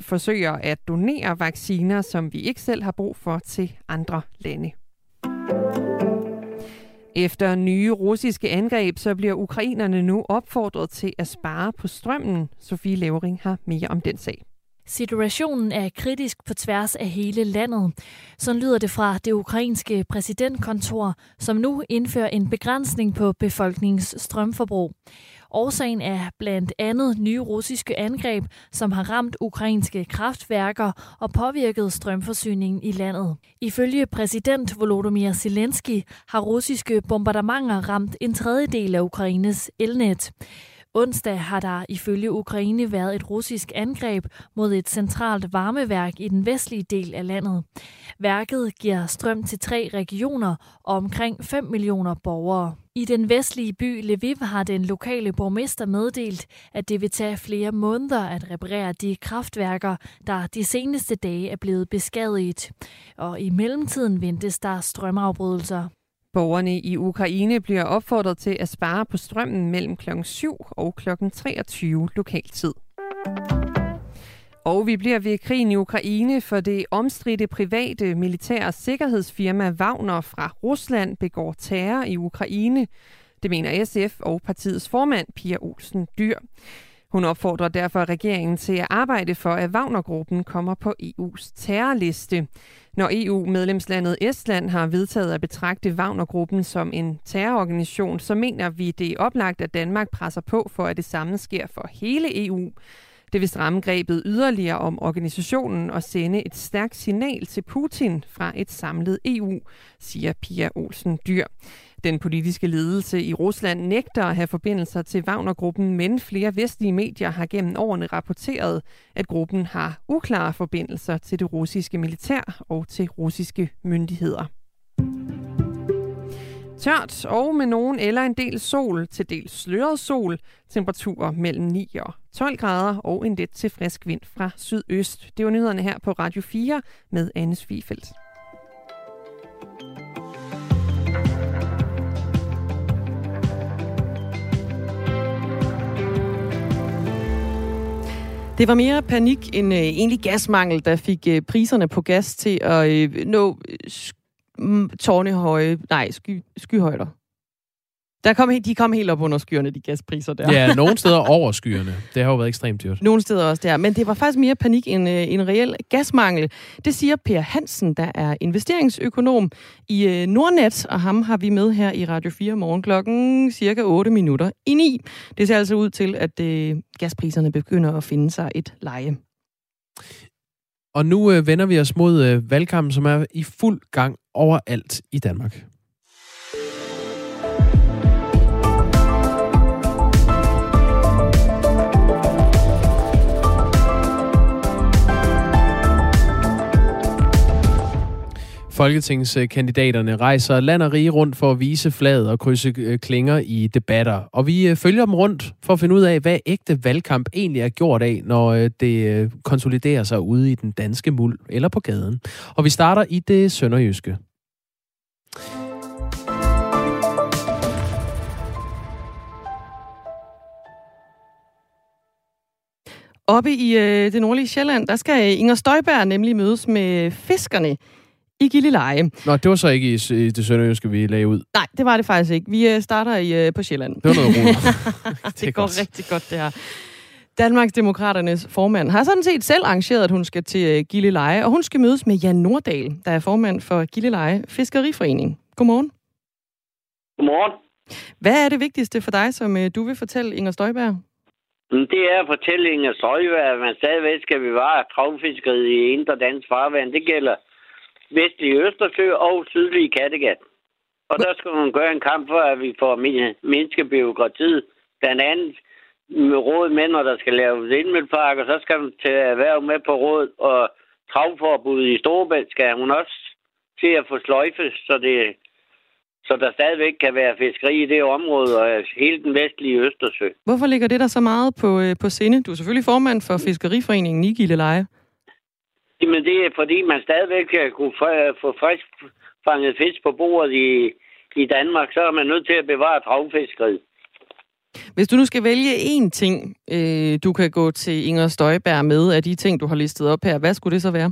forsøger at donere vacciner, som vi ikke selv har brug for, til andre lande. Efter nye russiske angreb, så bliver ukrainerne nu opfordret til at spare på strømmen. Sofie Levering har mere om den sag.
Situationen er kritisk på tværs af hele landet. Så lyder det fra det ukrainske præsidentkontor, som nu indfører en begrænsning på befolkningens strømforbrug. Årsagen er blandt andet nye russiske angreb, som har ramt ukrainske kraftværker og påvirket strømforsyningen i landet. Ifølge præsident Volodymyr Zelensky har russiske bombardementer ramt en tredjedel af Ukraines elnet. Onsdag har der ifølge Ukraine været et russisk angreb mod et centralt varmeværk i den vestlige del af landet. Værket giver strøm til tre regioner og omkring 5 millioner borgere. I den vestlige by Lviv har den lokale borgmester meddelt, at det vil tage flere måneder at reparere de kraftværker, der de seneste dage er blevet beskadiget. Og i mellemtiden ventes der strømafbrydelser.
Borgerne i Ukraine bliver opfordret til at spare på strømmen mellem kl. 7 og kl. 23 lokaltid. Og vi bliver ved krigen i Ukraine, for det omstridte private militære sikkerhedsfirma Wagner fra Rusland begår terror i Ukraine. Det mener SF og partiets formand, Pia Olsen Dyr. Hun opfordrer derfor regeringen til at arbejde for, at Wagner-gruppen kommer på EU's terrorliste. Når EU-medlemslandet Estland har vedtaget at betragte Wagner-gruppen som en terrororganisation, så mener vi, det er oplagt, at Danmark presser på for, at det samme sker for hele EU. Det vil stramme grebet yderligere om organisationen og sende et stærkt signal til Putin fra et samlet EU, siger Pia Olsen Dyr. Den politiske ledelse i Rusland nægter at have forbindelser til Wagner-gruppen, men flere vestlige medier har gennem årene rapporteret, at gruppen har uklare forbindelser til det russiske militær og til russiske myndigheder. Tørt og med nogen eller en del sol, til del sløret sol, temperaturer mellem 9 og 12 grader og en lidt til frisk vind fra sydøst. Det var nyhederne her på Radio 4 med Anne Svifeldt.
Det var mere panik end øh, egentlig gasmangel, der fik øh, priserne på gas til at øh, nå øh, tårnehøje, nej, sky, skyhøjder. Der kom, de kom helt op under skyerne, de gaspriser der.
Ja, nogle steder over skyerne. Det har jo været ekstremt dyrt.
Nogle steder også der. Men det var faktisk mere panik end øh, en reel gasmangel. Det siger Per Hansen, der er investeringsøkonom i øh, Nordnet, og ham har vi med her i Radio 4 morgen klokken cirka 8 minutter i 9. Det ser altså ud til, at øh, gaspriserne begynder at finde sig et leje.
Og nu øh, vender vi os mod øh, valgkampen, som er i fuld gang overalt i Danmark. Folketingskandidaterne rejser land og rige rundt for at vise flaget og krydse øh, klinger i debatter. Og vi øh, følger dem rundt for at finde ud af, hvad ægte valgkamp egentlig er gjort af, når øh, det konsoliderer sig ude i den danske muld eller på gaden. Og vi starter i det sønderjyske.
Oppe i øh, det nordlige Sjælland, der skal Inger Støjberg nemlig mødes med fiskerne i Gilleleje.
Nå, det var så ikke i, i det sønderjyske, vi lagde ud.
Nej, det var det faktisk ikke. Vi øh, starter i, øh, på Sjælland.
Det var noget
det, det går godt. rigtig godt, det her. Danmarks Demokraternes formand har sådan set selv arrangeret, at hun skal til øh, Gilleleje, og hun skal mødes med Jan Nordahl, der er formand for Gilleleje Fiskeriforening. Godmorgen.
Godmorgen.
Hvad er det vigtigste for dig, som du vil fortælle Inger Støjberg?
Det er at fortælle Inger Støjberg, at man stadigvæk skal bevare travfiskeriet i indre dansk farvand. Det gælder vestlige Østersø og sydlige Kattegat. Og der skal man gøre en kamp for, at vi får mindske byråkratiet. Blandt andet med råd med, når der skal laves indmødpark, og så skal man til at være med på råd, og travforbud i Storebælt skal hun også til at få sløjfe, så, det, så der stadigvæk kan være fiskeri i det område, og hele den vestlige Østersø.
Hvorfor ligger det der så meget på, øh, på sinde? Du er selvfølgelig formand for Fiskeriforeningen i Gilleleje.
Jamen det er fordi, man stadigvæk kan kunne få frisk fanget fisk på bordet i, i Danmark, så er man nødt til at bevare travfiskeriet.
Hvis du nu skal vælge én ting, øh, du kan gå til Inger Støjberg med af de ting, du har listet op her, hvad skulle det så være?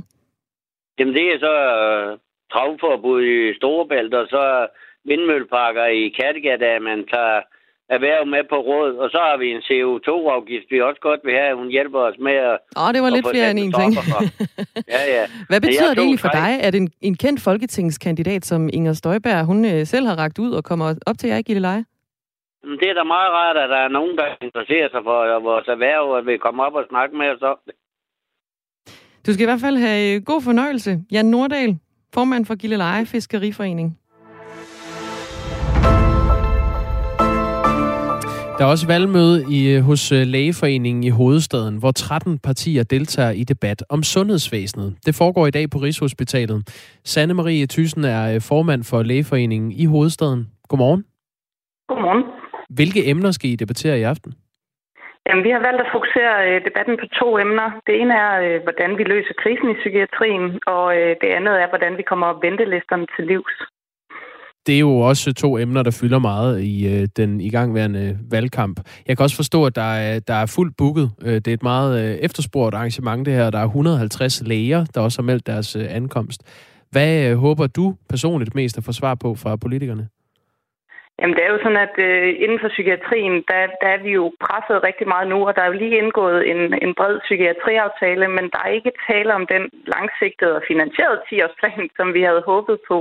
Jamen det er så uh, travforbud i Storebælt, og så vindmølleparker i Kattegat, at man tager erhverv med på råd. Og så har vi en CO2-afgift, vi også godt vil have, at hun hjælper os med at...
Åh, det var lidt flere end en ting.
ja, ja.
Hvad betyder det egentlig for dig, at en, en kendt folketingskandidat som Inger Støjberg, hun øh, selv har ragt ud og kommer op til jer i Gilleleje?
Det er da meget rart, at der er nogen, der interesserer sig for vores erhverv, og vil komme op og snakke med os om det.
Du skal i hvert fald have god fornøjelse. Jan Nordahl, formand for Gilleleje Fiskeriforening.
Der er også valgmøde i, øh, hos øh, Lægeforeningen i hovedstaden, hvor 13 partier deltager i debat om sundhedsvæsenet. Det foregår i dag på Rigshospitalet. Sanne Marie Thyssen er øh, formand for Lægeforeningen i hovedstaden. Godmorgen.
Godmorgen.
Hvilke emner skal I debattere i aften?
Jamen, vi har valgt at fokusere debatten på to emner. Det ene er, hvordan vi løser krisen i psykiatrien, og det andet er, hvordan vi kommer ventelisterne til livs
det er jo også to emner, der fylder meget i øh, den igangværende valgkamp. Jeg kan også forstå, at der er, der er fuldt booket. Øh, det er et meget øh, efterspurgt arrangement, det her. Der er 150 læger, der også har meldt deres øh, ankomst. Hvad øh, håber du personligt mest at få svar på fra politikerne?
Jamen, det er jo sådan, at øh, inden for psykiatrien, der, der er vi jo presset rigtig meget nu, og der er jo lige indgået en, en bred psykiatriaftale, men der er ikke tale om den langsigtede og finansierede 10-årsplan, som vi havde håbet på.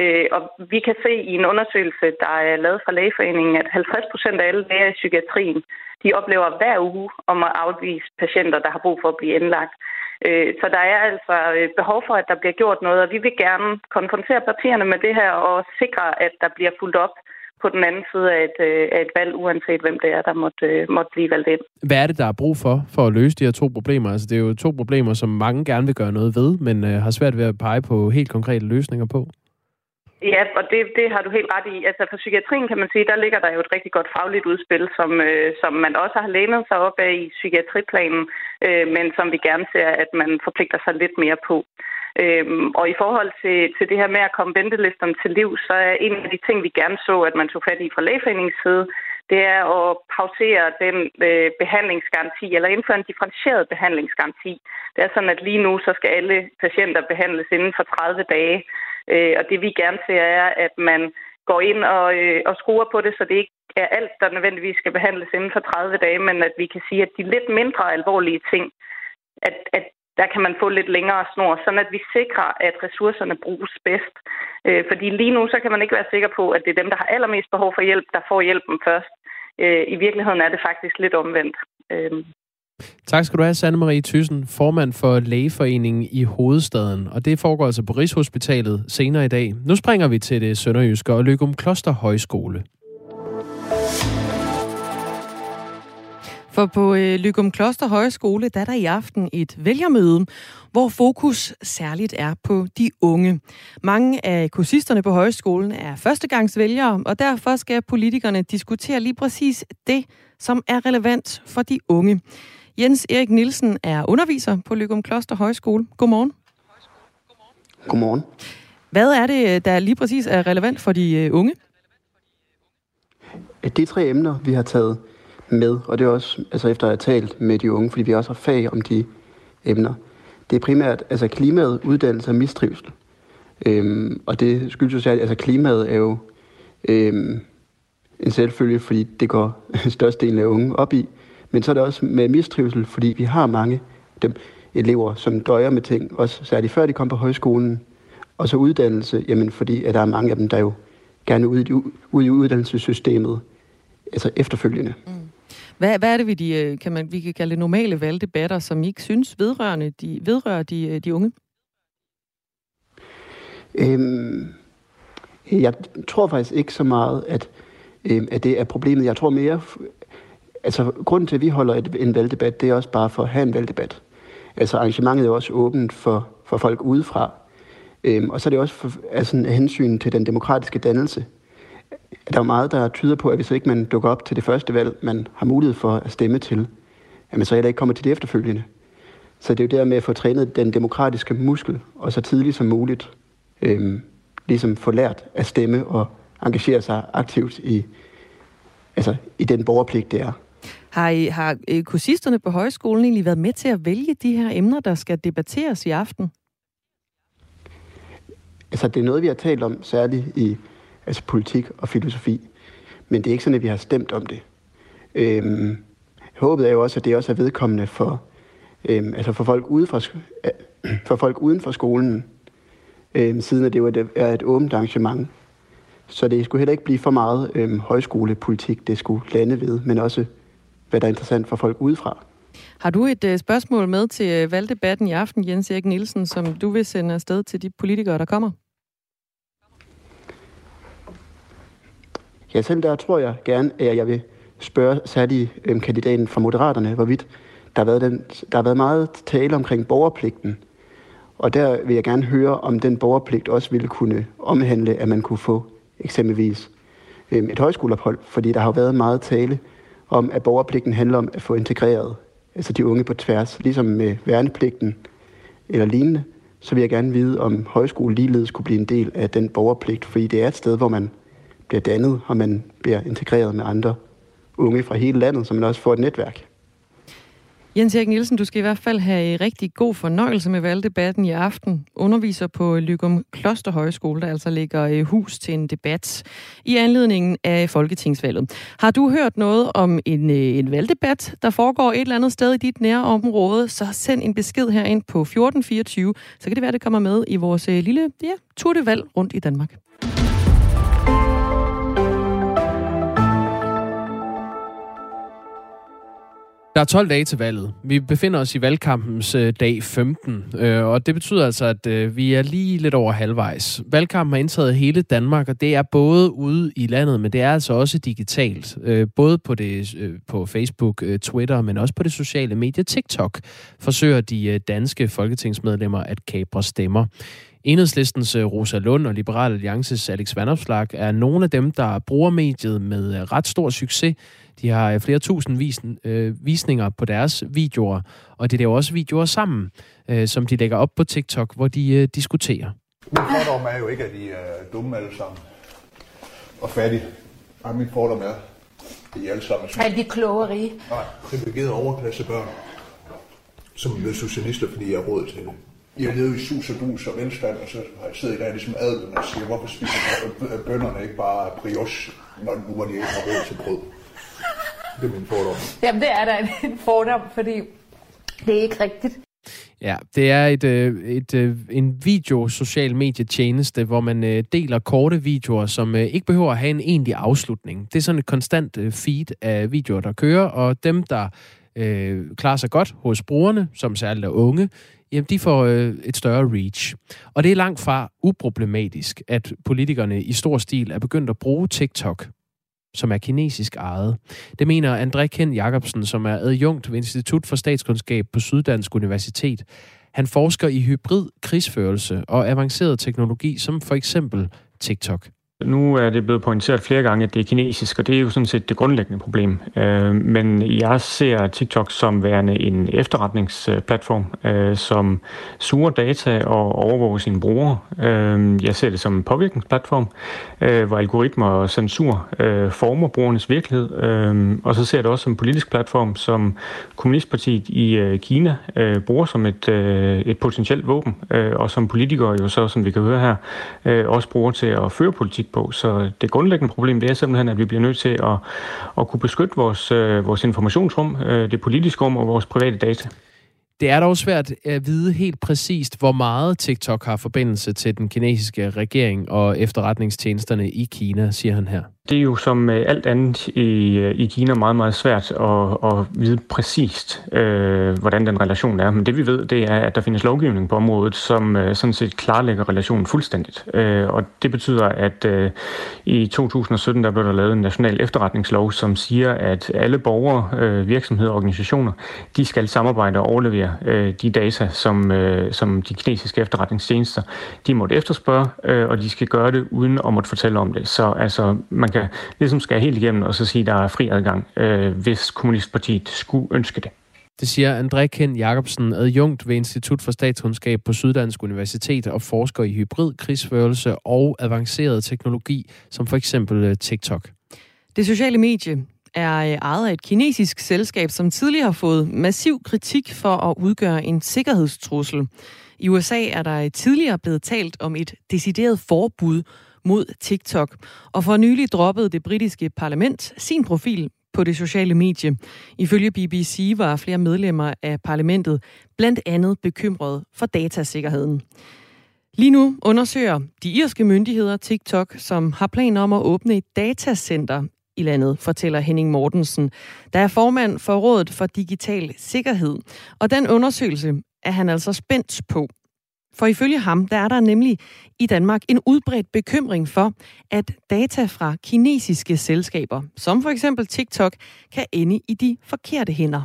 Øh, og vi kan se i en undersøgelse, der er lavet fra Lægeforeningen, at 50 procent af alle læger i psykiatrien, de oplever hver uge om at afvise patienter, der har brug for at blive indlagt. Øh, så der er altså øh, behov for, at der bliver gjort noget, og vi vil gerne konfrontere partierne med det her og sikre, at der bliver fuldt op på den anden side af et, af et valg, uanset hvem det er, der måtte, måtte blive valgt ind.
Hvad er det, der er brug for, for at løse de her to problemer? Altså, det er jo to problemer, som mange gerne vil gøre noget ved, men øh, har svært ved at pege på helt konkrete løsninger på.
Ja, og det, det har du helt ret i. Altså for psykiatrien kan man sige, der ligger der jo et rigtig godt fagligt udspil, som, øh, som man også har lænet sig op af i psykiatriplanen, øh, men som vi gerne ser, at man forpligter sig lidt mere på. Øhm, og i forhold til, til det her med at komme ventelisterne til liv, så er en af de ting, vi gerne så, at man tog fat i fra lægeforeningens side, det er at pausere den øh, behandlingsgaranti, eller indføre en differentieret behandlingsgaranti. Det er sådan, at lige nu, så skal alle patienter behandles inden for 30 dage. Øh, og det vi gerne ser er, at man går ind og, øh, og skruer på det, så det ikke er alt, der nødvendigvis skal behandles inden for 30 dage, men at vi kan sige, at de lidt mindre alvorlige ting, at, at der kan man få lidt længere snor, sådan at vi sikrer, at ressourcerne bruges bedst. Øh, fordi lige nu, så kan man ikke være sikker på, at det er dem, der har allermest behov for hjælp, der får hjælpen først. Øh, I virkeligheden er det faktisk lidt omvendt. Øh,
Tak skal du have, Sanne Marie Thyssen, formand for Lægeforeningen i hovedstaden. Og det foregår altså på Rigshospitalet senere i dag. Nu springer vi til det sønderjyske og Løgum Kloster Højskole.
For på øh, Lygum Kloster Højskole, der er der i aften et vælgermøde, hvor fokus særligt er på de unge. Mange af kursisterne på højskolen er førstegangsvælgere, og derfor skal politikerne diskutere lige præcis det, som er relevant for de unge. Jens Erik Nielsen er underviser på Lygum Kloster Højskole. Godmorgen.
Godmorgen.
Hvad er det, der lige præcis er relevant for de øh, unge?
De tre emner, vi har taget med, og det er også altså efter at have talt med de unge, fordi vi også har fag om de emner. Det er primært altså klimaet, uddannelse og mistrivsel. Øhm, og det skyldes jo særligt, altså klimaet er jo øhm, en selvfølge, fordi det går størstedelen af unge op i. Men så er det også med mistrivsel, fordi vi har mange dem, elever, som døjer med ting, også særligt før de kom på højskolen. Og så uddannelse, jamen fordi at der er mange af dem, der jo gerne ud i, ud i uddannelsessystemet, altså efterfølgende. Mm.
Hvad, hvad er det, vi, de, øh, kan man, vi kan kalde det normale valgdebatter, som I ikke synes vedrørende de, vedrører de, øh, de unge?
Øhm, jeg tror faktisk ikke så meget, at, øhm, at det er problemet. Jeg tror mere, altså grunden til, at vi holder et, en valgdebat, det er også bare for at have en valgdebat. Altså arrangementet er også åbent for, for folk udefra. Øhm, og så er det også for, altså, af hensyn til den demokratiske dannelse. Der er meget, der tyder på, at hvis ikke man dukker op til det første valg, man har mulighed for at stemme til, at man så heller ikke kommer til det efterfølgende. Så det er jo der med at få trænet den demokratiske muskel, og så tidligt som muligt, øhm, ligesom få lært at stemme og engagere sig aktivt i, altså, i den borgerpligt, det er.
Har, I, har øh, kursisterne på højskolen egentlig været med til at vælge de her emner, der skal debatteres i aften?
Altså, det er noget, vi har talt om, særligt i altså politik og filosofi. Men det er ikke sådan, at vi har stemt om det. Øhm, håbet er jo også, at det også er vedkommende for, øhm, altså for, folk, ude fra, øh, for folk uden for skolen, øhm, siden at det jo er et, er et åbent arrangement. Så det skulle heller ikke blive for meget øhm, højskolepolitik, det skulle lande ved, men også hvad der er interessant for folk udefra.
Har du et uh, spørgsmål med til uh, valgdebatten i aften, Jens Erik Nielsen, som du vil sende afsted til de politikere, der kommer?
Ja, selv der tror jeg gerne, at jeg vil spørge særligt øhm, kandidaten fra Moderaterne, hvorvidt der har, været den, der har været meget tale omkring borgerpligten. Og der vil jeg gerne høre, om den borgerpligt også ville kunne omhandle, at man kunne få eksempelvis øhm, et højskoleophold, fordi der har været meget tale om, at borgerpligten handler om at få integreret altså de unge på tværs, ligesom med værnepligten eller lignende, så vil jeg gerne vide, om højskole ligeledes kunne blive en del af den borgerpligt, fordi det er et sted, hvor man bliver dannet, og man bliver integreret med andre unge fra hele landet, så man også får et netværk.
Jens Erik Nielsen, du skal i hvert fald have rigtig god fornøjelse med valgdebatten i aften. Underviser på Lygum Klosterhøjskole, der altså ligger øh, hus til en debat i anledningen af Folketingsvalget. Har du hørt noget om en, øh, en valgdebat, der foregår et eller andet sted i dit nære område, så send en besked herind på 1424, så kan det være, det kommer med i vores øh, lille ja, turdevalg rundt i Danmark.
Der er 12 dage til valget. Vi befinder os i valgkampens øh, dag 15, øh, og det betyder altså, at øh, vi er lige lidt over halvvejs. Valgkampen har indtaget hele Danmark, og det er både ude i landet, men det er altså også digitalt. Øh, både på, det, øh, på Facebook, øh, Twitter, men også på det sociale medie TikTok, forsøger de øh, danske folketingsmedlemmer at kapre stemmer. Enhedslistens øh, Rosa Lund og Liberal Alliances Alex Vanopslag er nogle af dem, der bruger mediet med øh, ret stor succes de har øh, flere tusind vis, øh, visninger på deres videoer, og de laver også videoer sammen, øh, som de lægger op på TikTok, hvor de øh, diskuterer.
Min fordom er jo ikke, at de er dumme alle sammen og fattige. Nej, min fordom er, at de alle sammen
er de kloge og rige?
Nej, privilegerede overklasse børn, som er blevet socialister, fordi jeg har råd til det. I har levet i sus og dus og velstand, og så har jeg siddet i dag ligesom adelen og siger, hvorfor spiser bønderne ikke bare brioche, når nu hvor de ikke har råd til brød? Det er min fordom.
Jamen, det er da en fordom, fordi det er ikke rigtigt.
Ja, det er et, øh, et, øh, en video social medietjeneste, hvor man øh, deler korte videoer, som ikke behøver at have en egentlig afslutning. Det er sådan et konstant feed af videoer, der kører, og dem, der øh, klarer sig godt hos brugerne, som særligt er unge, jamen de får øh, et større reach. Og det er langt fra uproblematisk, at politikerne i stor stil er begyndt at bruge TikTok som er kinesisk ejet. Det mener André Ken Jacobsen, som er adjunkt ved Institut for Statskundskab på Syddansk Universitet. Han forsker i hybrid krigsførelse og avanceret teknologi, som for eksempel TikTok.
Nu er det blevet pointeret flere gange, at det er kinesisk, og det er jo sådan set det grundlæggende problem. Øh, men jeg ser TikTok som værende en efterretningsplatform, øh, som suger data og overvåger sine brugere. Øh, jeg ser det som en påvirkningsplatform, hvor algoritmer og censur former brugernes virkelighed. Og så ser jeg det også som en politisk platform, som Kommunistpartiet i Kina bruger som et, et potentielt våben, og som politikere jo så, som vi kan høre her, også bruger til at føre politik på. Så øh, det grundlæggende problem, det er simpelthen, at vi bliver nødt til at, at kunne beskytte vores, øh, vores informationsrum, øh, det politiske rum og vores private data.
Det er dog svært at vide helt præcist, hvor meget TikTok har forbindelse til den kinesiske regering og efterretningstjenesterne i Kina, siger han her.
Det er jo som øh, alt andet i, øh, i Kina meget, meget svært at, at vide præcist, øh, hvordan den relation er. Men det vi ved, det er, at der findes lovgivning på området, som øh, sådan set klarlægger relationen fuldstændigt. Øh, og det betyder, at øh, i 2017 der blev der lavet en national efterretningslov, som siger, at alle borgere, øh, virksomheder og organisationer, de skal samarbejde og overlevere øh, de data, som, øh, som de kinesiske efterretningstjenester, de måtte efterspørge, øh, og de skal gøre det uden at måtte fortælle om det. Så altså, man kan ligesom skal helt igennem og så sige, at der er fri adgang, øh, hvis Kommunistpartiet skulle ønske det.
Det siger André Ken Jacobsen, adjunkt ved Institut for Statskundskab på Syddansk Universitet og forsker i hybrid krigsførelse og avanceret teknologi, som for eksempel øh, TikTok.
Det sociale medie er øh, ejet af et kinesisk selskab, som tidligere har fået massiv kritik for at udgøre en sikkerhedstrussel. I USA er der tidligere blevet talt om et decideret forbud mod TikTok. Og for nylig droppede det britiske parlament sin profil på det sociale medie. Ifølge BBC var flere medlemmer af parlamentet blandt andet bekymrede for datasikkerheden. Lige nu undersøger de irske myndigheder TikTok, som har planer om at åbne et datacenter i landet, fortæller Henning Mortensen, der er formand for Rådet for Digital Sikkerhed. Og den undersøgelse er han altså spændt på. For ifølge ham, der er der nemlig i Danmark en udbredt bekymring for, at data fra kinesiske selskaber, som for eksempel TikTok, kan ende i de forkerte hænder.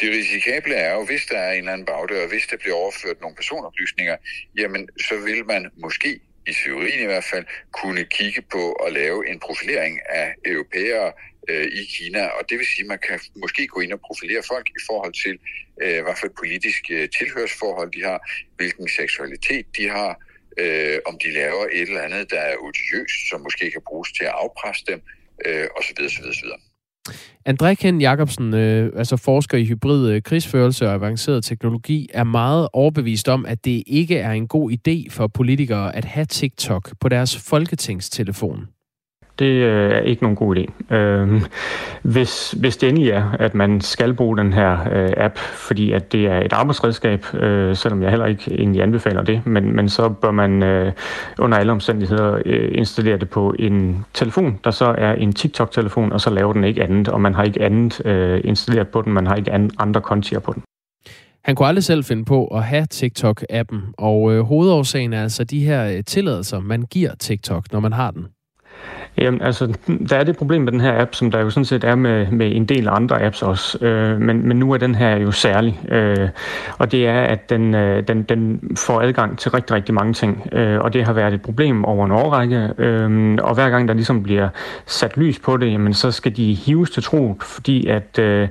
Det risikable er jo, hvis der er en eller anden bagdør, hvis der bliver overført nogle personoplysninger, jamen så vil man måske, i teorien i hvert fald, kunne kigge på at lave en profilering af europæere øh, i Kina, og det vil sige, at man kan måske gå ind og profilere folk i forhold til, øh, hvad for et politisk øh, tilhørsforhold de har, hvilken seksualitet de har, øh, om de laver et eller andet, der er odiøst, som måske kan bruges til at afpresse dem, øh, osv. osv., osv.
André Ken Jacobsen, øh, altså forsker i hybrid øh, krigsførelse og avanceret teknologi, er meget overbevist om, at det ikke er en god idé for politikere at have TikTok på deres folketingstelefon.
Det øh, er ikke nogen god idé. Øh, hvis, hvis det endelig er, at man skal bruge den her øh, app, fordi at det er et arbejdsredskab, øh, selvom jeg heller ikke egentlig anbefaler det, men, men så bør man øh, under alle omstændigheder øh, installere det på en telefon, der så er en TikTok-telefon, og så laver den ikke andet, og man har ikke andet øh, installeret på den, man har ikke andre kontier på den.
Han kunne aldrig selv finde på at have TikTok-appen, og øh, hovedårsagen er altså de her øh, tilladelser, man giver TikTok, når man har den.
Jamen, altså, der er det problem med den her app, som der jo sådan set er med, med en del andre apps også. Øh, men, men nu er den her jo særlig. Øh, og det er, at den, øh, den, den får adgang til rigtig, rigtig mange ting. Øh, og det har været et problem over en årrække. Øh, og hver gang der ligesom bliver sat lys på det, jamen, så skal de hives til tro, fordi at... Øh,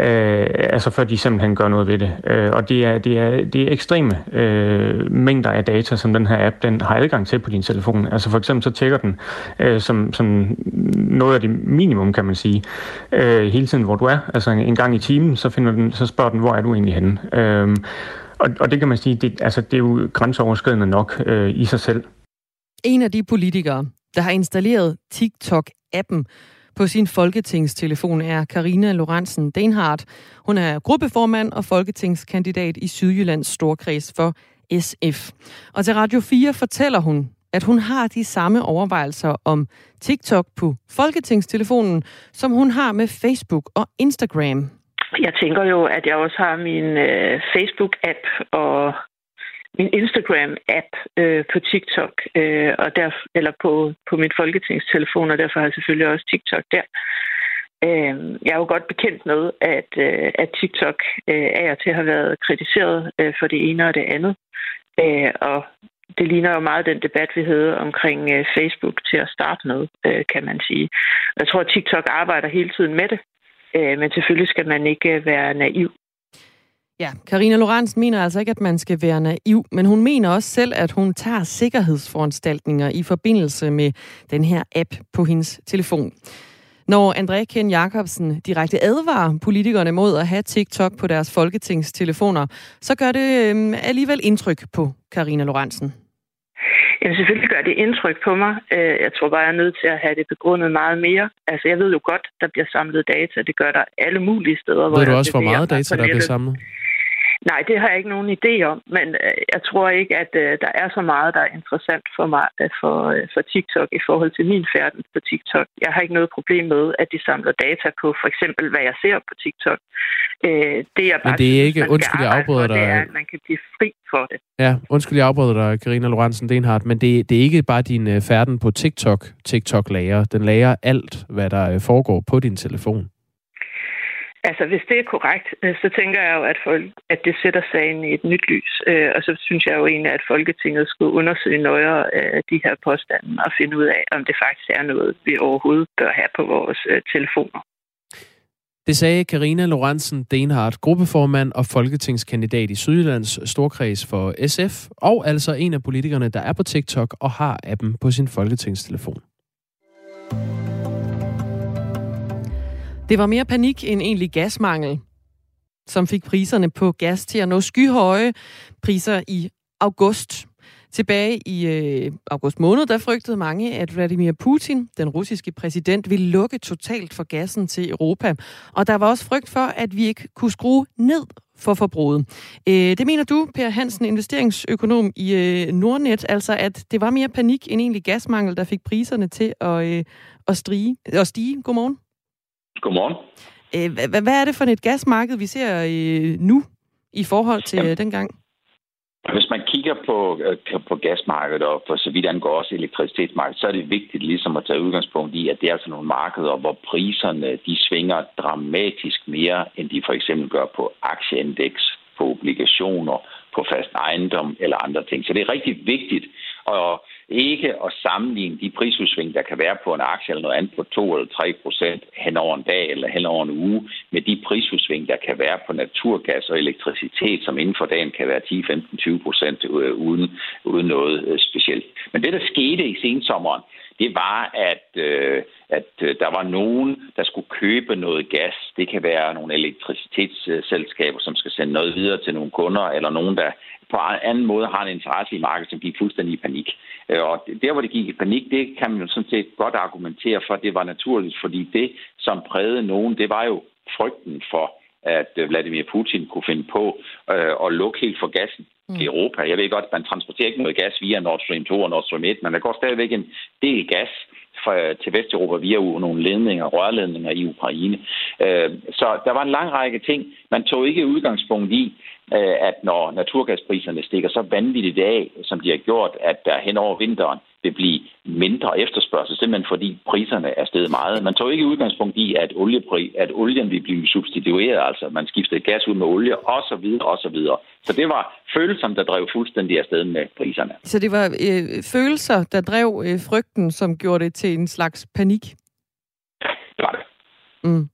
øh, altså før de simpelthen gør noget ved det. Øh, og det er, det er, det er ekstreme øh, mængder af data, som den her app den har adgang til på din telefon. Altså for eksempel så tjekker den øh, som, som noget af det minimum, kan man sige, øh, hele tiden, hvor du er. Altså en, en gang i timen, så, finder den, så spørger den, hvor er du egentlig henne? Øh, og, og det kan man sige, det, altså, det er jo grænseoverskridende nok øh, i sig selv.
En af de politikere, der har installeret TikTok-appen, på sin folketingstelefon er Karina Lorentzen Denhardt. Hun er gruppeformand og folketingskandidat i Sydjyllands Storkreds for SF. Og til Radio 4 fortæller hun, at hun har de samme overvejelser om TikTok på folketingstelefonen, som hun har med Facebook og Instagram.
Jeg tænker jo, at jeg også har min øh, Facebook-app og min Instagram-app øh, på TikTok, øh, og der, eller på, på min folketingstelefon, og derfor har jeg selvfølgelig også TikTok der. Øh, jeg er jo godt bekendt med, at, øh, at TikTok øh, af og til har været kritiseret øh, for det ene og det andet. Øh, og det ligner jo meget den debat, vi havde omkring øh, Facebook til at starte med, øh, kan man sige. Jeg tror, at TikTok arbejder hele tiden med det, øh, men selvfølgelig skal man ikke øh, være naiv.
Ja, Karina Lorenz mener altså ikke, at man skal være naiv, men hun mener også selv, at hun tager sikkerhedsforanstaltninger i forbindelse med den her app på hendes telefon. Når André Ken Jacobsen direkte advarer politikerne mod at have TikTok på deres folketingstelefoner, så gør det øh, alligevel indtryk på Karina Lorentzen.
Jamen selvfølgelig gør det indtryk på mig. Øh, jeg tror bare, jeg er nødt til at have det begrundet meget mere. Altså jeg ved jo godt, der bliver samlet data. Det gør der alle mulige steder.
Ved du også, hvor meget data, der bliver samlet?
Nej, det har jeg ikke nogen idé om, men øh, jeg tror ikke, at øh, der er så meget, der er interessant for mig øh, for, for TikTok i forhold til min færden på TikTok. Jeg har ikke noget problem med, at de samler data på for eksempel, hvad jeg ser på TikTok.
Det er bare men det er ikke, synes, undskyld, jeg afbryder dig. Det
er, at man kan blive fri for det.
Ja, undskyld, jeg afbryder dig, Karina Lorentzen Denhardt, men det, det er ikke bare din færden på TikTok, TikTok lager. Den lager alt, hvad der foregår på din telefon.
Altså, hvis det er korrekt, øh, så tænker jeg jo, at, folk, at det sætter sagen i et nyt lys. Øh, og så synes jeg jo egentlig, at Folketinget skulle undersøge nøjere øh, de her påstande og finde ud af, om det faktisk er noget, vi overhovedet bør have på vores telefoner.
Det sagde Karina Lorentzen Denhardt, gruppeformand og folketingskandidat i Sydjyllands Storkreds for SF, og altså en af politikerne, der er på TikTok og har appen på sin folketingstelefon.
Det var mere panik end egentlig gasmangel, som fik priserne på gas til at nå skyhøje priser i august. Tilbage i øh, august måned, der frygtede mange, at Vladimir Putin, den russiske præsident, ville lukke totalt for gassen til Europa. Og der var også frygt for, at vi ikke kunne skrue ned for forbruget. Øh, det mener du, Per Hansen, investeringsøkonom i øh, Nordnet, altså at det var mere panik end egentlig gasmangel, der fik priserne til at, øh, at, strige, at stige. Godmorgen.
Godmorgen.
Øh, hvad er det for et gasmarked, vi ser øh, nu i forhold til Jamen, øh, dengang?
Hvis man kigger på, på gasmarkedet og for så vidt angår også elektricitetsmarkedet, så er det vigtigt ligesom at tage udgangspunkt i, at det er altså nogle markeder, hvor priserne de svinger dramatisk mere, end de for eksempel gør på aktieindeks, på obligationer, på fast ejendom eller andre ting. Så det er rigtig vigtigt at ikke at sammenligne de prisudsving, der kan være på en aktie eller noget andet på 2 eller 3 procent hen over en dag eller hen over en uge, med de prisudsving, der kan være på naturgas og elektricitet, som inden for dagen kan være 10, 15, 20 procent øh, uden, uden noget øh, specielt. Men det, der skete i sensommeren, det var, at, øh, at øh, der var nogen, der skulle købe noget gas. Det kan være nogle elektricitetsselskaber, som skal sende noget videre til nogle kunder, eller nogen, der på anden måde har en interesse i markedet, som gik fuldstændig i panik. Øh, og der, hvor det gik i panik, det kan man jo sådan set godt argumentere for, det var naturligt, fordi det, som prægede nogen, det var jo frygten for, at Vladimir Putin kunne finde på øh, at lukke helt for gassen mm. i Europa. Jeg ved godt, at man transporterer ikke noget gas via Nord Stream 2 og Nord Stream 1, men der går stadigvæk en del gas fra, til Vesteuropa via nogle ledninger, rørledninger i Ukraine. Øh, så der var en lang række ting. Man tog ikke udgangspunkt i, øh, at når naturgaspriserne stikker så vanvittigt af, som de har gjort, at der hen over vinteren vil blive mindre efterspørgsel, simpelthen fordi priserne er steget meget. Man tog ikke udgangspunkt i, at, oliepri, at olien vil blive substitueret, altså man skiftede gas ud med olie, og så videre, og så videre. Så det var følelser, der drev fuldstændig afsted med priserne.
Så det var øh, følelser, der drev øh, frygten, som gjorde det til en slags panik?
Ja, det var det.
Mm.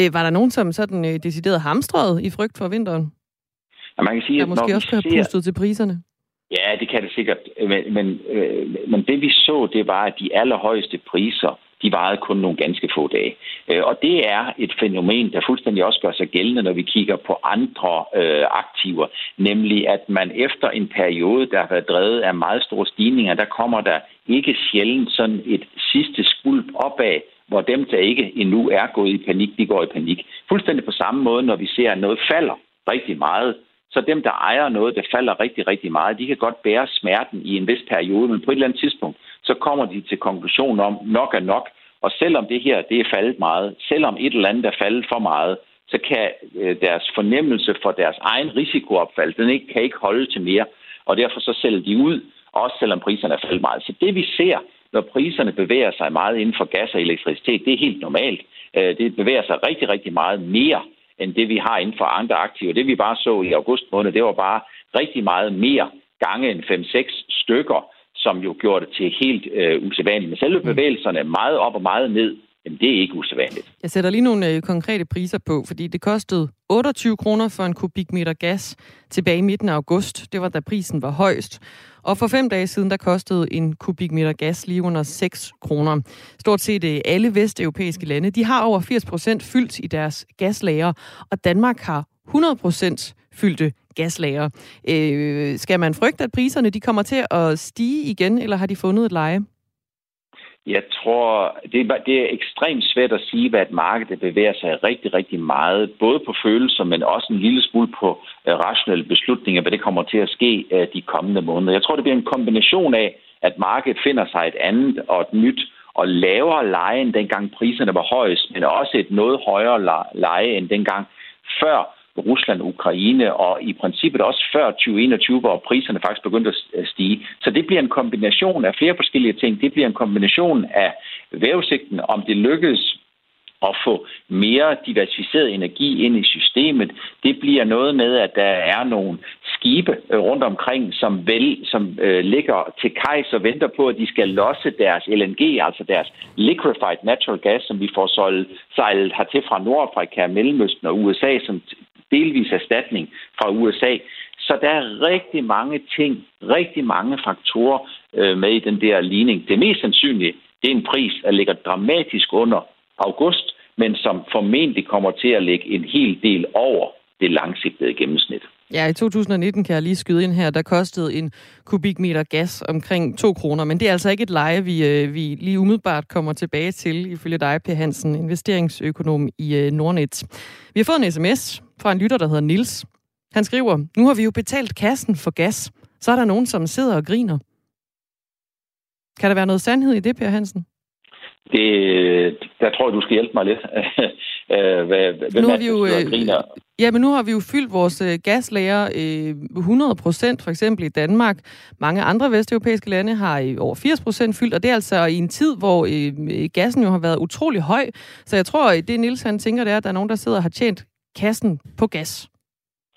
Øh, var der nogen, som sådan øh, decideret hamstrede i frygt for vinteren?
Ja, man kan sige,
der at måske også har pustet til priserne?
Ja, det kan det sikkert. Men, men, øh, men det vi så, det var, at de allerhøjeste priser, de varede kun nogle ganske få dage. Øh, og det er et fænomen, der fuldstændig også gør sig gældende, når vi kigger på andre øh, aktiver. Nemlig, at man efter en periode, der har været drevet af meget store stigninger, der kommer der ikke sjældent sådan et sidste skulp opad, hvor dem, der ikke endnu er gået i panik, de går i panik. Fuldstændig på samme måde, når vi ser, at noget falder rigtig meget, så dem, der ejer noget, der falder rigtig, rigtig meget, de kan godt bære smerten i en vis periode, men på et eller andet tidspunkt, så kommer de til konklusionen om, nok er nok. Og selvom det her, det er faldet meget, selvom et eller andet er faldet for meget, så kan øh, deres fornemmelse for deres egen risikoopfald, den ikke, kan ikke holde til mere. og derfor så sælger de ud, også selvom priserne er faldet meget. Så det vi ser, når priserne bevæger sig meget inden for gas og elektricitet, det er helt normalt. Øh, det bevæger sig rigtig, rigtig meget mere end det, vi har inden for andre aktiver. Det vi bare så i august måned, det var bare rigtig meget mere gange end 5-6 stykker, som jo gjorde det til helt øh, usædvanligt. Men selve mm. bevægelserne meget op og meget ned, jamen det er ikke usædvanligt.
Jeg sætter lige nogle øh, konkrete priser på, fordi det kostede 28 kroner for en kubikmeter gas tilbage i midten af august. Det var da prisen var højst. Og for fem dage siden, der kostede en kubikmeter gas lige under 6 kroner. Stort set øh, alle vesteuropæiske lande, de har over 80 procent fyldt i deres gaslager, og Danmark har 100 procent fyldte gaslager. Øh, skal man frygte, at priserne de kommer til at stige igen, eller har de fundet et leje?
Jeg tror, det er, det er ekstremt svært at sige, hvad et marked bevæger sig rigtig, rigtig meget, både på følelser, men også en lille smule på øh, rationelle beslutninger, hvad det kommer til at ske øh, de kommende måneder. Jeg tror, det bliver en kombination af, at markedet finder sig et andet og et nyt og lavere leje, end dengang priserne var højest, men også et noget højere leje end dengang før Rusland Ukraine, og i princippet også før 2021, hvor priserne faktisk begyndte at stige. Så det bliver en kombination af flere forskellige ting. Det bliver en kombination af vævesigten, om det lykkes at få mere diversificeret energi ind i systemet. Det bliver noget med, at der er nogle skibe øh, rundt omkring, som, vel, som øh, ligger til kajs og venter på, at de skal losse deres LNG, altså deres liquefied natural gas, som vi får sejlet hertil fra Nordafrika, Mellemøsten og USA, som delvis erstatning fra USA. Så der er rigtig mange ting, rigtig mange faktorer øh, med i den der ligning. Det mest sandsynlige, det er en pris, der ligger dramatisk under august, men som formentlig kommer til at ligge en hel del over det langsigtede gennemsnit.
Ja, i 2019 kan jeg lige skyde ind her, der kostede en kubikmeter gas omkring 2 kroner, men det er altså ikke et leje, vi, øh, vi lige umiddelbart kommer tilbage til, ifølge dig, Per Hansen, investeringsøkonom i øh, Nordnet. Vi har fået en sms fra en lytter, der hedder Nils. Han skriver, nu har vi jo betalt kassen for gas, så er der nogen, som sidder og griner. Kan der være noget sandhed i det, Per Hansen?
Det, der tror jeg, du skal hjælpe mig lidt.
Øh, hvad, hvem nu har vi jo, øh, ja, men nu har vi jo fyldt vores øh, gaslager øh, 100 procent, for eksempel i Danmark. Mange andre vesteuropæiske lande har i over 80 procent fyldt, og det er altså i en tid, hvor øh, gassen jo har været utrolig høj. Så jeg tror, det Nils han tænker, det er, at der er nogen, der sidder og har tjent kassen på gas.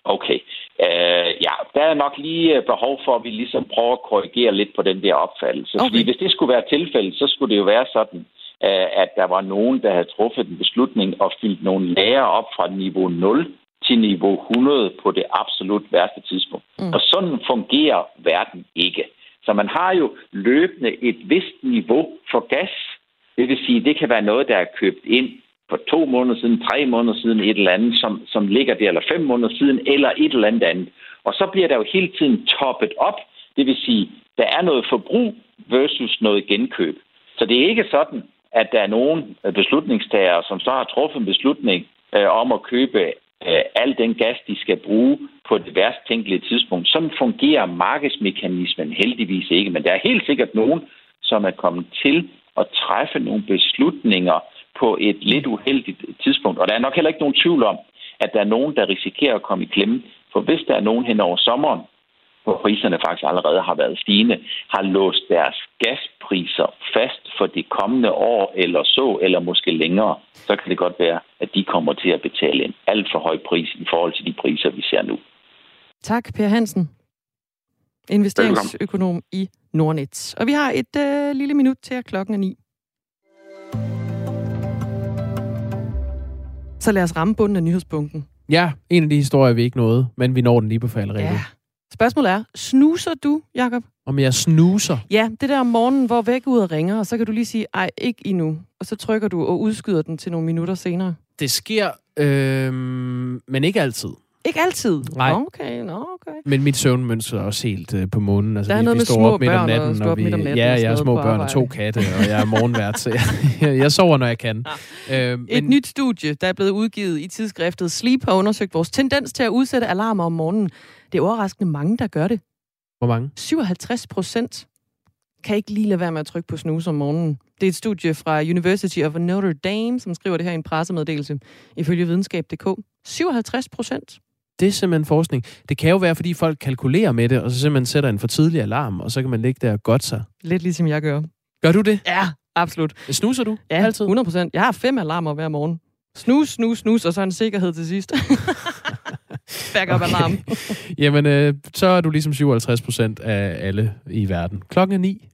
Okay. Uh, ja, der er nok lige behov for, at vi ligesom prøver at korrigere lidt på den der opfattelse. Okay. Fordi hvis det skulle være tilfældet, så skulle det jo være sådan, at der var nogen, der havde truffet en beslutning og fyldt nogle lager op fra niveau 0 til niveau 100 på det absolut værste tidspunkt. Mm. Og sådan fungerer verden ikke. Så man har jo løbende et vist niveau for gas. Det vil sige, det kan være noget, der er købt ind for to måneder siden, tre måneder siden, et eller andet, som, som ligger der, eller fem måneder siden, eller et eller andet andet. Og så bliver der jo hele tiden toppet op. Det vil sige, der er noget forbrug versus noget genkøb. Så det er ikke sådan, at der er nogen beslutningstagere, som så har truffet en beslutning øh, om at købe øh, al den gas, de skal bruge på det værst tænkelige tidspunkt. Sådan fungerer markedsmekanismen heldigvis ikke, men der er helt sikkert nogen, som er kommet til at træffe nogle beslutninger på et lidt uheldigt tidspunkt. Og der er nok heller ikke nogen tvivl om, at der er nogen, der risikerer at komme i klemme. For hvis der er nogen hen over sommeren, hvor priserne faktisk allerede har været stigende, har låst deres gaspriser fast for det kommende år eller så, eller måske længere, så kan det godt være, at de kommer til at betale en alt for høj pris i forhold til de priser, vi ser nu.
Tak, Per Hansen. Investeringsøkonom i Nordnet. Og vi har et øh, lille minut til, at klokken er ni. Så lad os ramme bunden af nyhedspunkten.
Ja, en af de historier, vi ikke nåede, men vi når den lige på falderæbet. Ja,
Spørgsmålet er, snuser du, Jakob?
Om jeg snuser?
Ja, det der om morgenen, hvor væk ud og ringer, og så kan du lige sige, ej, ikke endnu. Og så trykker du og udskyder den til nogle minutter senere.
Det sker, øh, men ikke altid.
Ikke altid?
Nej.
Okay, no, okay.
Men mit søvnmønster er også helt øh, på månen.
Altså, der er vi, noget vi med små op midt om natten, og vi, midt om natten.
Ja, jeg har små børn og to katte, og jeg er morgenvært, så jeg, jeg sover, når jeg kan.
Ja. Øh, men... Et nyt studie, der er blevet udgivet i tidsskriftet Sleep, har undersøgt vores tendens til at udsætte alarmer om morgenen. Det er overraskende mange, der gør det.
Hvor mange?
57 procent kan ikke lige lade være med at trykke på snus om morgenen. Det er et studie fra University of Notre Dame, som skriver det her i en pressemeddelelse, ifølge videnskab.dk. 57 procent.
Det er simpelthen forskning. Det kan jo være, fordi folk kalkulerer med det, og så simpelthen sætter en for tidlig alarm, og så kan man ligge der og godt sig.
Lidt ligesom jeg gør.
Gør du det?
Ja, absolut.
Snuser du?
Ja, altid. 100 procent. Jeg har fem alarmer hver morgen. Snus, snus, snus, og så en sikkerhed til sidst. Backup alarm.
Jamen, øh, så er du ligesom 57 procent af alle i verden. Klokken er ni.